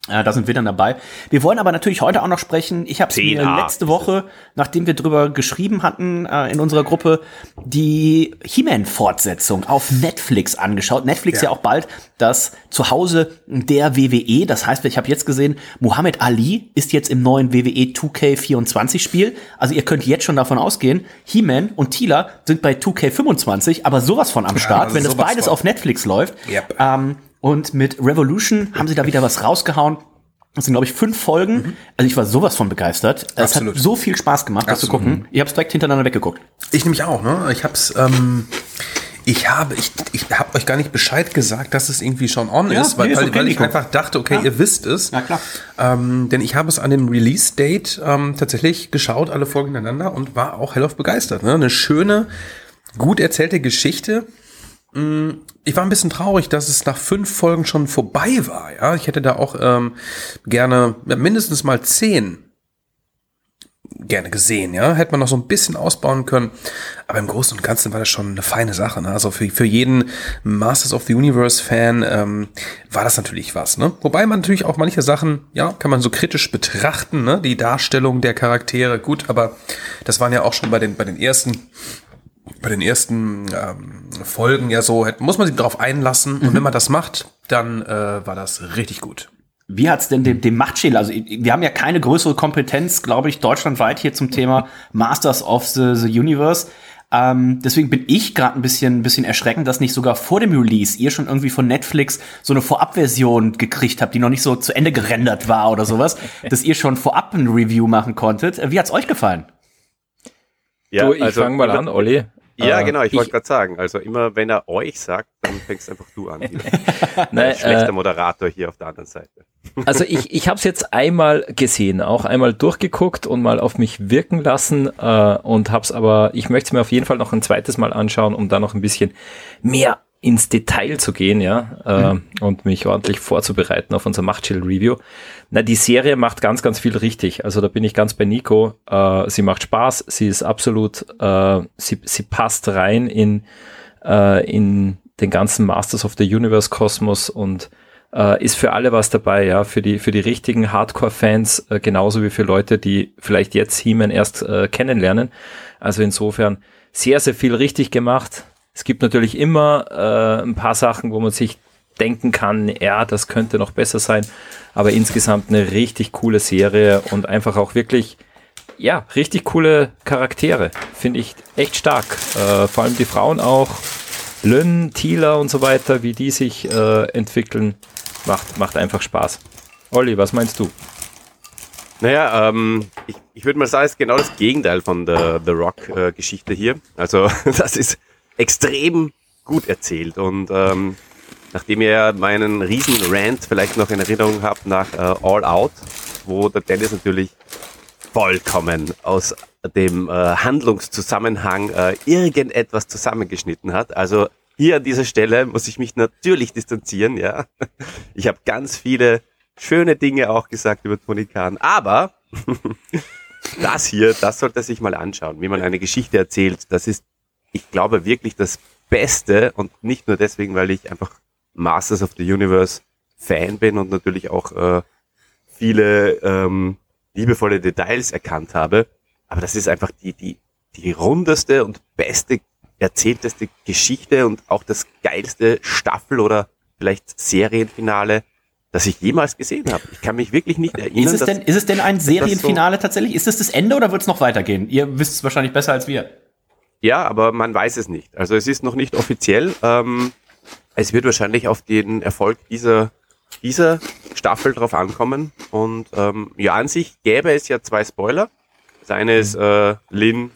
Äh, da sind wir dann dabei. Wir wollen aber natürlich heute auch noch sprechen. Ich habe mir 10a. letzte Woche, nachdem wir drüber geschrieben hatten äh, in unserer Gruppe, die He-Man-Fortsetzung auf Netflix angeschaut. Netflix ja. Ja. auch bald das Zuhause der WWE. Das heißt, ich habe jetzt gesehen, Muhammad Ali ist jetzt im neuen WWE 2K24-Spiel. Also ihr könnt jetzt schon davon ausgehen, He-Man und Tila sind bei 2K25, aber sowas von am Start, wenn das beides von. auf Netflix läuft. Yep. Ähm, und mit Revolution haben sie da wieder was rausgehauen. Das sind, glaube ich, fünf Folgen. Also ich war sowas von begeistert. Es Mhm. Absolut. hat so viel Spaß gemacht, das zu gucken. Ich habe es direkt hintereinander weggeguckt. Ich nämlich auch, ne? Ich hab's, ähm, ich habe, ich, ich habe euch gar nicht Bescheid gesagt, dass es irgendwie schon on Ja, ist, weil, nee, ist weil, okay, weil ich einfach dachte, okay, Ja. ihr wisst es. Ja, klar. Ähm, denn ich habe es an dem Release-Date ähm, tatsächlich geschaut, alle Folgen hintereinander und war auch hellauf begeistert. Ne? Eine schöne, gut erzählte Geschichte. Mm, Ich war ein bisschen traurig, dass es nach fünf Folgen schon vorbei war. Ja, ich hätte da auch ähm, gerne mindestens mal zehn gerne gesehen, ja. Hätte man noch so ein bisschen ausbauen können. Aber im Großen und Ganzen war das schon eine feine Sache. Ne? Also für, für jeden Masters of the Universe-Fan ähm, war das natürlich was. Ne? Wobei man natürlich auch manche Sachen, ja, kann man so kritisch betrachten, ne? Die Darstellung der Charaktere, gut, aber das waren ja auch schon bei den, bei den ersten bei den ersten ähm, Folgen ja so, hätte- muss man sich darauf einlassen. Und wenn man das macht, dann äh, war das richtig gut. Wie hat's denn dem, dem Machtschädel? Also wir haben ja keine größere Kompetenz, glaube ich, deutschlandweit hier zum Thema Masters of the, the Universe. Ähm, deswegen bin ich gerade ein bisschen, ein bisschen erschreckend, dass nicht sogar vor dem Release ihr schon irgendwie von Netflix so eine Vorabversion gekriegt habt, die noch nicht so zu Ende gerendert war oder sowas, dass ihr schon vorab ein Review machen konntet. Wie hat's euch gefallen? Ja, du, ich also, fang mal an, Olli. Ja, äh, genau, ich, wollte gerade sagen, also immer wenn er euch sagt, dann fängst einfach du an. Nein, schlechter äh, Moderator hier auf der anderen Seite. Also ich, ich habe es jetzt einmal gesehen, auch einmal durchgeguckt und mal auf mich wirken lassen äh, und habe es aber, ich möchte es mir auf jeden Fall noch ein zweites Mal anschauen, um da noch ein bisschen mehr ins Detail zu gehen, ja, äh, mhm. und mich ordentlich vorzubereiten auf unser Machtschild-Review. Na, die Serie macht ganz, ganz viel richtig. Also da bin ich ganz bei Nico. Äh, sie macht Spaß, sie ist absolut, äh, sie, sie passt rein in, äh, in den ganzen Masters of the Universe Kosmos und äh, ist für alle was dabei, ja, für die, für die richtigen Hardcore-Fans, äh, genauso wie für Leute, die vielleicht jetzt He-Man erst äh, kennenlernen. Also insofern sehr, sehr viel richtig gemacht. Es gibt natürlich immer äh, ein paar Sachen, wo man sich denken kann, ja, das könnte noch besser sein, aber insgesamt eine richtig coole Serie und einfach auch wirklich, ja, richtig coole Charaktere. Finde ich echt stark. Äh, vor allem die Frauen auch. Lynn, Thieler und so weiter, wie die sich äh, entwickeln, macht, macht einfach Spaß. Olli, was meinst du? Naja, ähm, ich, ich würde mal sagen, es ist genau das Gegenteil von der The Rock-Geschichte äh, hier. Also das ist extrem gut erzählt. Und ähm, nachdem ihr meinen riesen Rant vielleicht noch in Erinnerung habt nach äh, All Out, wo der Dennis natürlich vollkommen aus dem äh, Handlungszusammenhang äh, irgendetwas zusammengeschnitten hat. Also hier an dieser Stelle muss ich mich natürlich distanzieren, ja. Ich habe ganz viele schöne Dinge auch gesagt über Tony Khan, aber das hier, das sollte sich mal anschauen, wie man eine Geschichte erzählt. Das ist ich glaube wirklich das Beste und nicht nur deswegen, weil ich einfach Masters of the Universe Fan bin und natürlich auch äh, viele ähm, liebevolle Details erkannt habe. Aber das ist einfach die, die, die rundeste und beste, erzählteste Geschichte und auch das geilste Staffel oder vielleicht Serienfinale, das ich jemals gesehen habe. Ich kann mich wirklich nicht erinnern. Ist es denn, ist es denn ein Serienfinale so tatsächlich? Ist es das Ende oder wird es noch weitergehen? Ihr wisst es wahrscheinlich besser als wir. Ja, aber man weiß es nicht. Also es ist noch nicht offiziell. Ähm, es wird wahrscheinlich auf den Erfolg dieser, dieser Staffel drauf ankommen. Und ähm, ja, an sich gäbe es ja zwei Spoiler. Das eine ist äh, Lin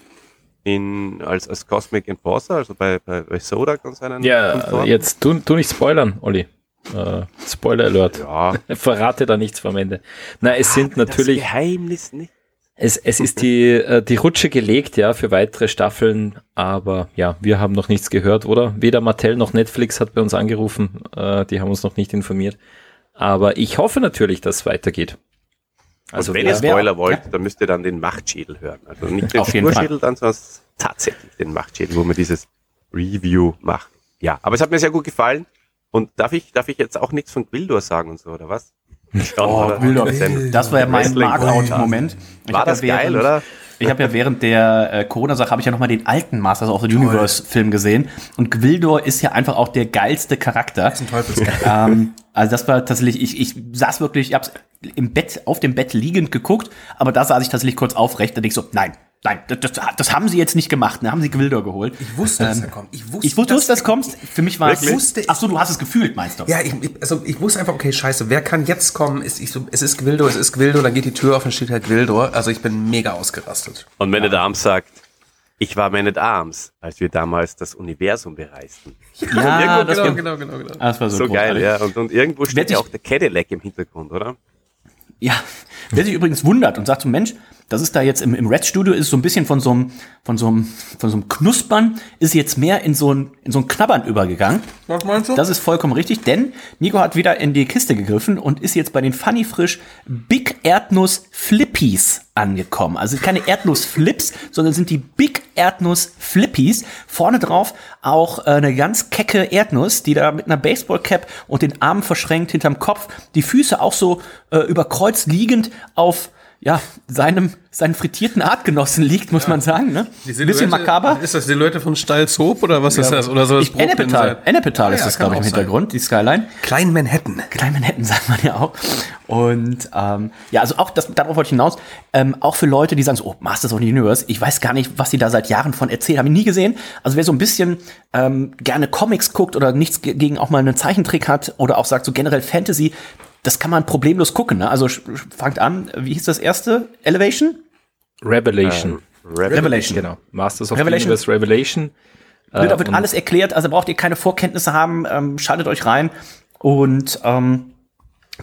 in, als, als Cosmic Enforcer, also bei, bei, bei Sodak und seinen. Ja, Konsorten. jetzt tu, tu nicht spoilern, Olli. Uh, Spoiler Alert. Ja. Verrate da nichts vom Ende. Na, es sind natürlich. Das Geheimnis nicht. Es, es ist die, äh, die Rutsche gelegt, ja, für weitere Staffeln, aber ja, wir haben noch nichts gehört, oder? Weder Mattel noch Netflix hat bei uns angerufen, äh, die haben uns noch nicht informiert. Aber ich hoffe natürlich, dass es weitergeht. Also Und wenn ihr Spoiler wollt, ja. dann müsst ihr dann den Machtschädel hören. Also nicht den Spurschädel dann, sondern tatsächlich den Machtschädel, wo man dieses Review macht. Ja, aber es hat mir sehr gut gefallen. Und darf ich, darf ich jetzt auch nichts von Gwildor sagen und so, oder was? Oh, Wildorf. Das war ja mein Markout-Moment. War das ja geil, oder? Ich habe ja während der äh, Corona-Sache habe ich ja noch mal den alten Masters of the Universe-Film gesehen und Gwildor ist ja einfach auch der geilste Charakter. Das ist ein Teufelskerl. ähm, also das war tatsächlich, ich, ich saß wirklich, ich hab's im Bett, auf dem Bett liegend geguckt, aber da saß ich tatsächlich kurz aufrecht und ich so, nein, Nein, das, das, das, haben sie jetzt nicht gemacht. Ne? Haben sie Gwildor geholt. Ich wusste, ähm, dass er kommt. Ich wusste, ich wusste dass das kommt. Für mich war es. Wusste Ach so, du hast es gefühlt, meinst du? Ja, ich, also ich wusste einfach, okay, scheiße, wer kann jetzt kommen? Ist, ich so, es ist Gwildor, es ist Gwildor, dann geht die Tür auf und steht halt Gwildor. Also ich bin mega ausgerastet. Und Man at Arms sagt, ich war Man at Arms, als wir damals das Universum bereisten. Ja, das genau, genau, genau, genau. Das war so, so geil, ja. Und, und irgendwo steht ja auch der Cadillac im Hintergrund, oder? Ja, wer sich übrigens wundert und sagt so, Mensch, das ist da jetzt im, im Red Studio ist so ein bisschen von so einem, von so einem, von so einem Knuspern ist jetzt mehr in so ein, in so ein Knabbern übergegangen. Was meinst du? Das ist vollkommen richtig, denn Nico hat wieder in die Kiste gegriffen und ist jetzt bei den Funny Frisch Big Erdnuss Flippies angekommen. Also keine Erdnuss Flips, sondern sind die Big Erdnuss Flippies. Vorne drauf auch äh, eine ganz kecke Erdnuss, die da mit einer Baseballcap und den Armen verschränkt hinterm Kopf, die Füße auch so äh, über Kreuz liegend auf ja, seinem, seinen frittierten Artgenossen liegt, muss man sagen. Ne? Bisschen makaber. Ist das die Leute von Stalzhoop oder was ist das? Oder so das Ich, Ennepetal, Ennepetal Ah, ist ja, das, glaube ich, im sein. Hintergrund, die Skyline. Klein Manhattan. Klein Manhattan sagt man ja auch. Und ähm, ja, also auch das, darauf wollte ich hinaus, ähm, auch für Leute, die sagen so, oh, Masters of the Universe, ich weiß gar nicht, was sie da seit Jahren von erzählen, habe ich nie gesehen. Also wer so ein bisschen ähm, gerne Comics guckt oder nichts ge- gegen auch mal einen Zeichentrick hat oder auch sagt so generell Fantasy, das kann man problemlos gucken. Ne? Also fangt an, wie hieß das erste? Elevation? Revelation. Revelation. Genau. Masters of Revelation. the Universe Revelation. Wird, da wird und- alles erklärt, also braucht ihr keine Vorkenntnisse haben, ähm, schaltet euch rein und ähm,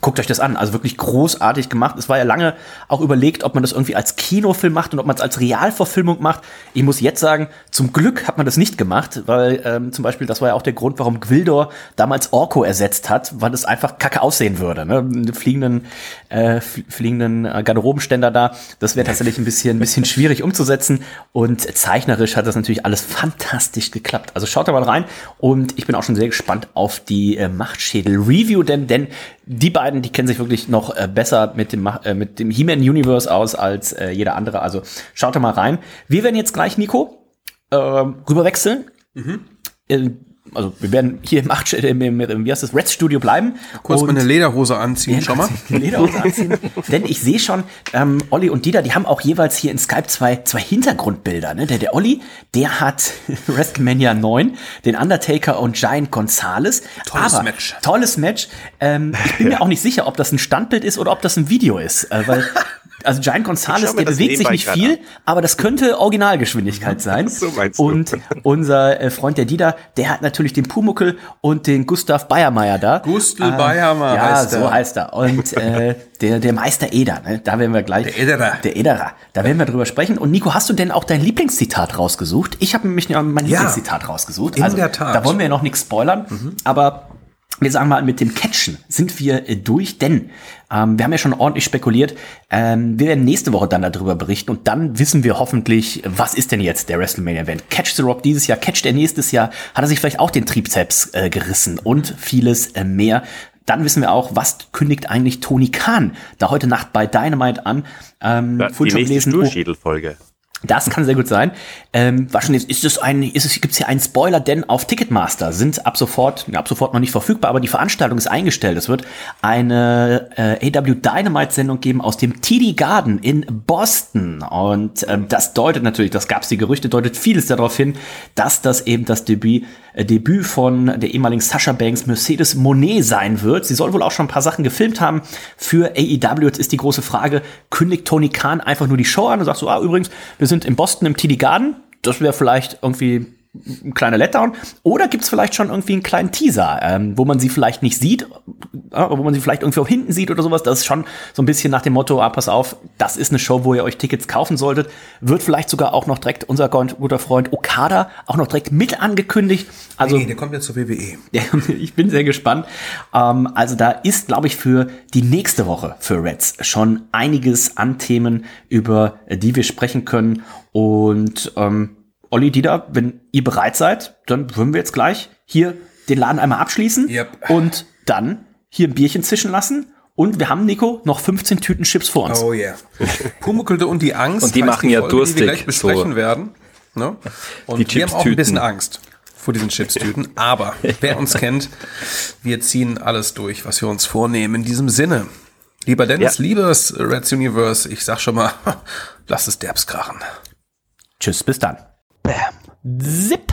guckt euch das an. Also wirklich großartig gemacht. Es war ja lange auch überlegt, ob man das irgendwie als Kinofilm macht und ob man es als Realverfilmung macht. Ich muss jetzt sagen, zum Glück hat man das nicht gemacht, weil ähm, zum Beispiel, das war ja auch der Grund, warum Gwildor damals Orko ersetzt hat, weil es einfach kacke aussehen würde. Ne? Fliegenden, äh, fl- fliegenden äh, Garderobenständer da, das wäre tatsächlich ein bisschen, ein bisschen schwierig umzusetzen. Und zeichnerisch hat das natürlich alles fantastisch geklappt. Also schaut da mal rein und ich bin auch schon sehr gespannt auf die äh, Machtschädel-Review, denn, denn die beiden, die kennen sich wirklich noch äh, besser mit dem, äh, mit dem He-Man-Universe aus als äh, jeder andere. Also schaut da mal rein. Wir werden jetzt gleich, Nico, äh, rüberwechseln. Äh, also wir werden hier im, Macht, äh, im, im, im wie heißt das, Red Studio bleiben. Kurz Und- mal eine Lederhose anziehen, schau mal. Lederhose anziehen. Denn ich sehe schon, ähm, Olli und Dieter, die haben auch jeweils hier in Skype zwei, zwei Hintergrundbilder. Ne? Der, der Olli, der hat WrestleMania 9, den Undertaker und Giant Gonzalez. Tolles Aber, Match. Tolles Match. Ähm, ich bin mir auch nicht sicher, ob das ein Standbild ist oder ob das ein Video ist. Äh, weil, also Giant Gonzalez, der bewegt sich nicht viel, an. aber das könnte Originalgeschwindigkeit sein. So meinst du. und unser äh, Freund der Dieter, der hat natürlich den Pumuckel und den Gustav Bayermeier da. Gustl Ah, Bayermeier Ja, heißt so er. heißt er. Und äh, der, der Meister Eder, ne? da werden wir gleich. Der Ederer. Der Ederer. Da werden wir drüber sprechen. Und Nico, hast du denn auch dein Lieblingszitat rausgesucht? Ich habe nämlich mein Ja. Lieblingszitat rausgesucht. In also, der Tat. Da wollen wir ja noch nichts spoilern. Aber wir sagen mal, mit dem Catchen sind wir äh, durch, denn ähm, wir haben ja schon ordentlich spekuliert. Ähm, wir werden nächste Woche dann darüber berichten und dann wissen wir hoffentlich, was ist denn jetzt der WrestleMania-Event? Catch the Rock dieses Jahr, catcht er nächstes Jahr? Hat er sich vielleicht auch den Trizeps äh, gerissen und vieles äh, mehr? Dann wissen wir auch, was kündigt eigentlich Tony Khan da heute Nacht bei Dynamite an? Ähm, Ja, die nächste gelesen, oh, Sturschädel-Folge. Das kann sehr gut sein. Ähm, jetzt, ist es ein, ist es, gibt's hier einen Spoiler, denn auf Ticketmaster sind ab sofort, ab sofort noch nicht verfügbar, aber die Veranstaltung ist eingestellt. Es wird eine äh, AW Dynamite Sendung geben aus dem TD Garden in Boston. Und ähm, das deutet natürlich, das gab's die Gerüchte, deutet vieles darauf hin, dass das eben das Debüt, Debüt von der ehemaligen Sasha Banks Mercedes Monet sein wird. Sie soll wohl auch schon ein paar Sachen gefilmt haben für AEW. Jetzt ist die große Frage, kündigt Tony Khan einfach nur die Show an und sagt so, ah, übrigens, wir sind in Boston im TD Garden. Das wäre vielleicht irgendwie ein kleiner Letdown. Oder gibt's vielleicht schon irgendwie einen kleinen Teaser, ähm, wo man sie vielleicht nicht sieht, äh, aber wo man sie vielleicht irgendwie auch hinten sieht oder sowas. Das ist schon so ein bisschen nach dem Motto, ah, pass auf, das ist eine Show, wo ihr euch Tickets kaufen solltet. Wird vielleicht sogar auch noch direkt unser guter Freund Okada auch noch direkt mit angekündigt. Also nee, der kommt jetzt zur WWE. ja, ich bin sehr gespannt. Ähm, also da ist, glaube ich, für die nächste Woche für Reds schon einiges an Themen, über die wir sprechen können. Und ähm, Olli, Dieter, wenn ihr bereit seid, dann würden wir jetzt gleich hier den Laden einmal abschließen Yep. und dann hier ein Bierchen zischen lassen. Und wir haben, Nico, noch 15 Tüten Chips vor uns. Oh yeah. Pumuckelde und die Angst. Und die machen ja Folge, Die durstig, wir gleich besprechen so. werden. Ne? Und Die wir haben auch ein bisschen. Angst vor diesen Chipstüten. Aber wer uns kennt, wir ziehen alles durch, was wir uns vornehmen. In diesem Sinne, lieber Dennis, Ja. liebes Reds Universe, ich sag schon mal, lasst es derbs krachen. Tschüss, bis dann. Zip.